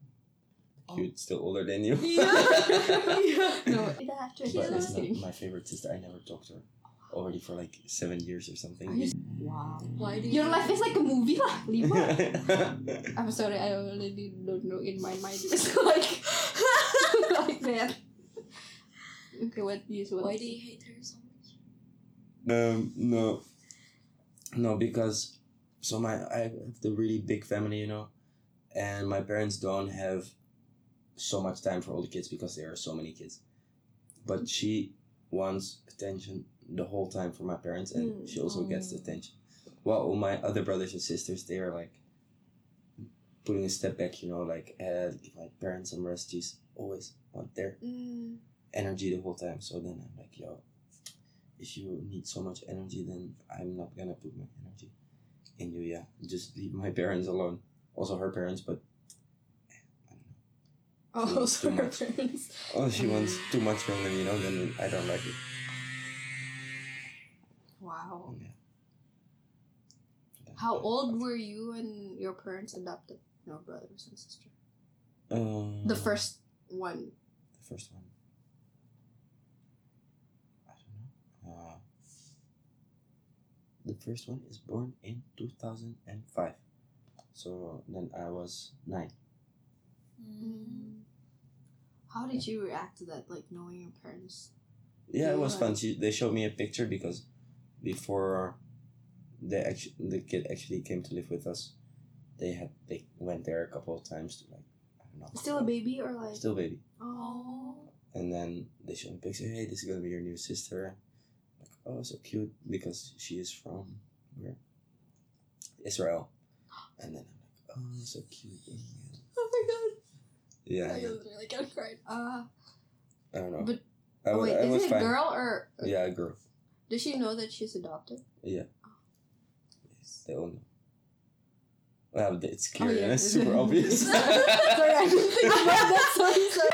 [SPEAKER 1] Cute, still older than you.
[SPEAKER 3] yeah.
[SPEAKER 2] No, I have to.
[SPEAKER 1] but it's not my favorite sister. I never talked to her. Already for like seven years or something.
[SPEAKER 2] Are you- Wow.
[SPEAKER 3] Why do you?
[SPEAKER 2] Your life is like a movie lah, lima. I'm sorry, I already don't know in my mind. It's like like that. Okay, what do you what
[SPEAKER 3] Why do you hate her so much?
[SPEAKER 1] Um, no. No, because so my I have the really big family, you know, and my parents don't have so much time for all the kids because there are so many kids. But she wants attention the whole time from my parents, and
[SPEAKER 2] Mm.
[SPEAKER 1] she also gets the
[SPEAKER 3] Oh.
[SPEAKER 1] attention. While all my other brothers and sisters, they are like putting a step back, you know, like uh, give my parents some rest. She's always want their
[SPEAKER 2] Mm.
[SPEAKER 1] energy the whole time. So then I'm like, yo, if you need so much energy, then I'm not gonna put my energy in you. Yeah, just leave my parents alone. Also her parents, but I don't know.
[SPEAKER 2] Oh,
[SPEAKER 1] too
[SPEAKER 2] sorry,
[SPEAKER 1] much.
[SPEAKER 2] parents.
[SPEAKER 1] Oh, she wants too much from them, you know. Then I don't like it.
[SPEAKER 2] Wow.
[SPEAKER 1] Yeah.
[SPEAKER 2] How old were you when your parents adopted your brothers and sister?
[SPEAKER 1] Um,
[SPEAKER 2] The first one.
[SPEAKER 1] The first one. I don't know. Uh, the first one is born in 2005. So then I was nine.
[SPEAKER 3] Mm.
[SPEAKER 2] How did you react to that, like knowing your parents?
[SPEAKER 1] Yeah, it was
[SPEAKER 2] Yeah.
[SPEAKER 1] fun. She, they showed me a picture because before they actually, the kid actually came to live with us, they had they went there a couple of times to like I don't know.
[SPEAKER 2] Still a baby or like?
[SPEAKER 1] Still baby.
[SPEAKER 2] Oh.
[SPEAKER 1] And then they showed me a picture. Hey, this is gonna be your new sister. Oh, so cute because she is from where? Israel. And then I'm like, oh, so cute.
[SPEAKER 2] Oh my god.
[SPEAKER 1] Yeah,
[SPEAKER 2] I was really kind of cried. Uh,
[SPEAKER 1] I don't know.
[SPEAKER 2] but
[SPEAKER 1] I,
[SPEAKER 2] oh wait,
[SPEAKER 1] I was
[SPEAKER 2] is it a girl or?
[SPEAKER 1] Yeah, a girl.
[SPEAKER 2] Does she know that she's adopted?
[SPEAKER 1] Yeah. They all know. Well, it's clear.
[SPEAKER 2] Oh, yeah.
[SPEAKER 1] and It's super obvious.
[SPEAKER 2] Sorry, I didn't think about that. Sorry, sorry.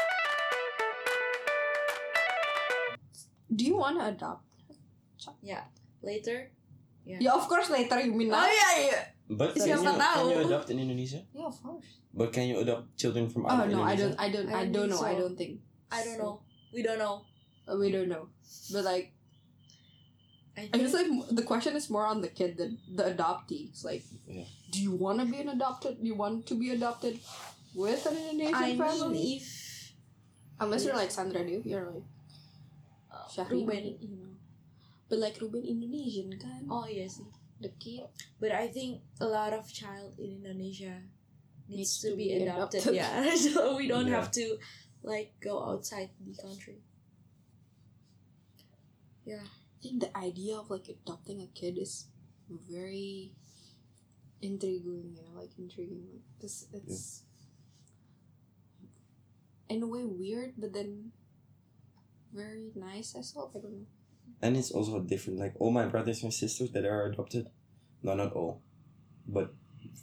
[SPEAKER 2] Do you want to adopt?
[SPEAKER 3] Yeah. Later.
[SPEAKER 2] Yeah, of course later you mean now.
[SPEAKER 3] yeah, yeah.
[SPEAKER 1] But can you,
[SPEAKER 2] Siapa
[SPEAKER 1] can you adopt in Indonesia?
[SPEAKER 2] Yeah, of course.
[SPEAKER 1] But can you adopt children from other
[SPEAKER 2] Oh
[SPEAKER 1] other
[SPEAKER 2] no, I don't. I don't.
[SPEAKER 3] I
[SPEAKER 2] I
[SPEAKER 3] don't
[SPEAKER 2] don't
[SPEAKER 3] think
[SPEAKER 2] know. I don't think.
[SPEAKER 3] I don't know. We don't know.
[SPEAKER 2] Uh, we don't know. But like,
[SPEAKER 3] I
[SPEAKER 2] I guess like the question is more on the kid than the adoptee. It's like,
[SPEAKER 1] Yeah.
[SPEAKER 2] do you want to be an adopted? Do you want to be adopted with an Indonesian
[SPEAKER 3] I
[SPEAKER 2] family?
[SPEAKER 3] mean if
[SPEAKER 2] Unless you're like Sandra Dewi, you're like
[SPEAKER 3] uh,
[SPEAKER 2] Syahrini,
[SPEAKER 3] Ruben.
[SPEAKER 2] you know. But like Ruben Indonesian kan,
[SPEAKER 3] Oh yes.
[SPEAKER 2] the kid.
[SPEAKER 3] But I think a lot of child in Indonesia needs,
[SPEAKER 2] Needs
[SPEAKER 3] to,
[SPEAKER 2] to
[SPEAKER 3] be,
[SPEAKER 2] be
[SPEAKER 3] adopted.
[SPEAKER 2] adopted.
[SPEAKER 3] Yeah. so we don't
[SPEAKER 1] Yeah.
[SPEAKER 3] have to like go outside the country. Yeah.
[SPEAKER 2] I think the idea of like adopting a kid is very intriguing, you know, like intriguing. Because it's in a way weird, but then very nice as well. I don't know.
[SPEAKER 1] And it's also different. Like all my brothers and sisters that are adopted, no, not all, but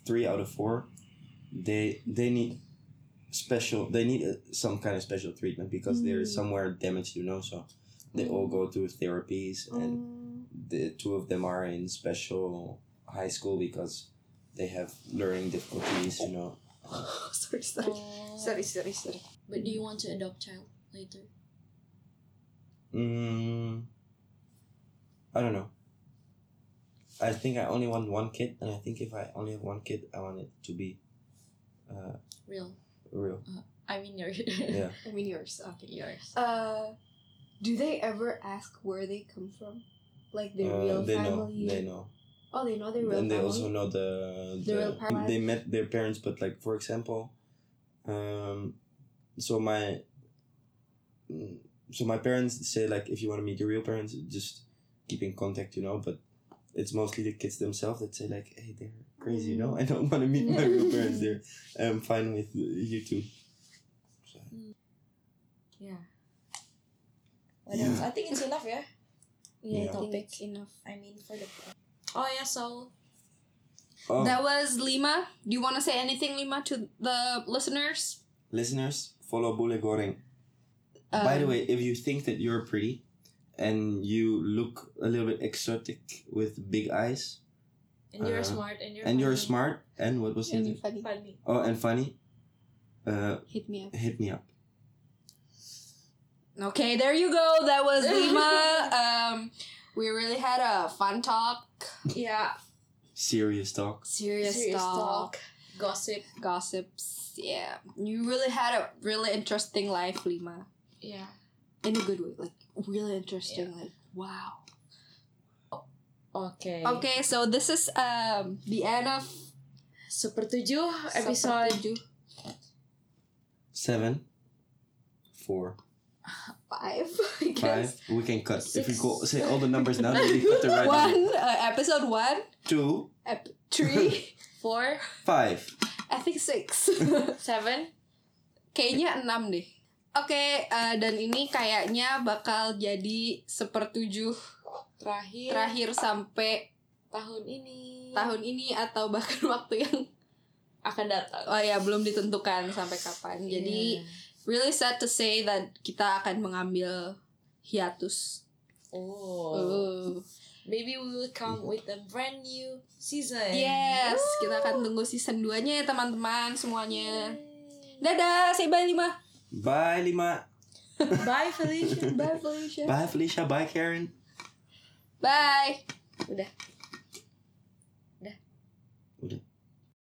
[SPEAKER 1] three out of four, they they need special. They need uh, some kind of special treatment because they're
[SPEAKER 2] Mm.
[SPEAKER 1] somewhere damaged, you know. So they all go through therapies, and
[SPEAKER 2] Um,
[SPEAKER 1] the two of them are in special high school because they have learning difficulties, you know.
[SPEAKER 2] sorry, sorry.
[SPEAKER 3] Oh.
[SPEAKER 2] Sorry, sorry, sorry.
[SPEAKER 3] But do you want to adopt child later?
[SPEAKER 1] Mm, I don't know. I think I only want one kid, and I think if I only have one kid, I want it to be uh,
[SPEAKER 3] Real.
[SPEAKER 1] real.
[SPEAKER 3] I mean your
[SPEAKER 1] Yeah.
[SPEAKER 2] I mean yours. Okay.
[SPEAKER 3] yours.
[SPEAKER 2] Uh, do they ever ask where they come from? Like their
[SPEAKER 1] Uh,
[SPEAKER 2] real
[SPEAKER 1] they know.
[SPEAKER 2] family?
[SPEAKER 1] They know.
[SPEAKER 2] Oh, they know their real
[SPEAKER 1] and they
[SPEAKER 2] family.
[SPEAKER 1] also know the,
[SPEAKER 2] The real parents.
[SPEAKER 1] they met their parents but like for example um so my mm, so my parents say like if you want to meet your real parents just keep in contact you know but it's mostly the kids themselves that say like hey they're crazy you know i don't want to meet my real parents they're i'm fine with you too So,
[SPEAKER 3] Yeah. What
[SPEAKER 1] Yeah.
[SPEAKER 3] else? I think it's enough, yeah.
[SPEAKER 1] Yeah.
[SPEAKER 2] I think
[SPEAKER 3] Topic.
[SPEAKER 2] it's enough.
[SPEAKER 3] I mean for the. Oh yeah, so
[SPEAKER 1] oh
[SPEAKER 2] That was Lima. Do you want to say anything, Lima, to the listeners?
[SPEAKER 1] listeners follow bule goreng by the
[SPEAKER 2] Um,
[SPEAKER 1] way if you think that you're pretty and you look a little bit exotic with big eyes
[SPEAKER 3] and you're
[SPEAKER 1] Uh,
[SPEAKER 3] smart and you're
[SPEAKER 1] and you're smart and what was the
[SPEAKER 2] and
[SPEAKER 1] other?
[SPEAKER 2] funny.
[SPEAKER 3] Funny.
[SPEAKER 1] oh and funny uh
[SPEAKER 2] Hit me up.
[SPEAKER 1] hit me up
[SPEAKER 2] Okay, there you go. That was Lima. um, we really had a fun talk,
[SPEAKER 3] Yeah.
[SPEAKER 1] serious talk
[SPEAKER 2] serious,
[SPEAKER 3] Serious
[SPEAKER 2] talk,
[SPEAKER 3] talk. Gossip.
[SPEAKER 2] gossips. Yeah, you really had a really interesting life, Lima,
[SPEAKER 3] Yeah.
[SPEAKER 2] in a good way. Like really interesting. Like wow.
[SPEAKER 3] Okay.
[SPEAKER 2] Okay, so this is um the end of
[SPEAKER 3] Super tujuh episode
[SPEAKER 2] episode
[SPEAKER 1] seven four
[SPEAKER 2] five. I
[SPEAKER 1] five
[SPEAKER 2] guess.
[SPEAKER 1] we can cut if we go say all the numbers now then we cut the right.
[SPEAKER 2] One uh, episode one,
[SPEAKER 1] two
[SPEAKER 2] ep- three,
[SPEAKER 3] four.
[SPEAKER 1] five
[SPEAKER 2] I think six.
[SPEAKER 3] Seven.
[SPEAKER 2] Kayaknya enam deh. Oke, eh, dan ini kayaknya bakal jadi sepertujuh
[SPEAKER 3] Terakhir.
[SPEAKER 2] terakhir sampai
[SPEAKER 3] tahun ini.
[SPEAKER 2] tahun ini atau bahkan waktu yang
[SPEAKER 3] akan datang.
[SPEAKER 2] oh ya belum ditentukan sampai kapan. Jadi
[SPEAKER 3] Yeah.
[SPEAKER 2] really sad to say that kita akan mengambil hiatus.
[SPEAKER 3] Oh.
[SPEAKER 2] Oh.
[SPEAKER 3] Maybe we will come with a brand new season.
[SPEAKER 2] Yes, kita akan tunggu season 2-nya ya teman-teman semuanya. Dadah, say bye Lima.
[SPEAKER 1] Bye, Lima.
[SPEAKER 3] Bye Felicia.
[SPEAKER 2] Bye Felicia.
[SPEAKER 1] Bye, Felicia. Bye, Karen.
[SPEAKER 2] Bye.
[SPEAKER 3] Udah.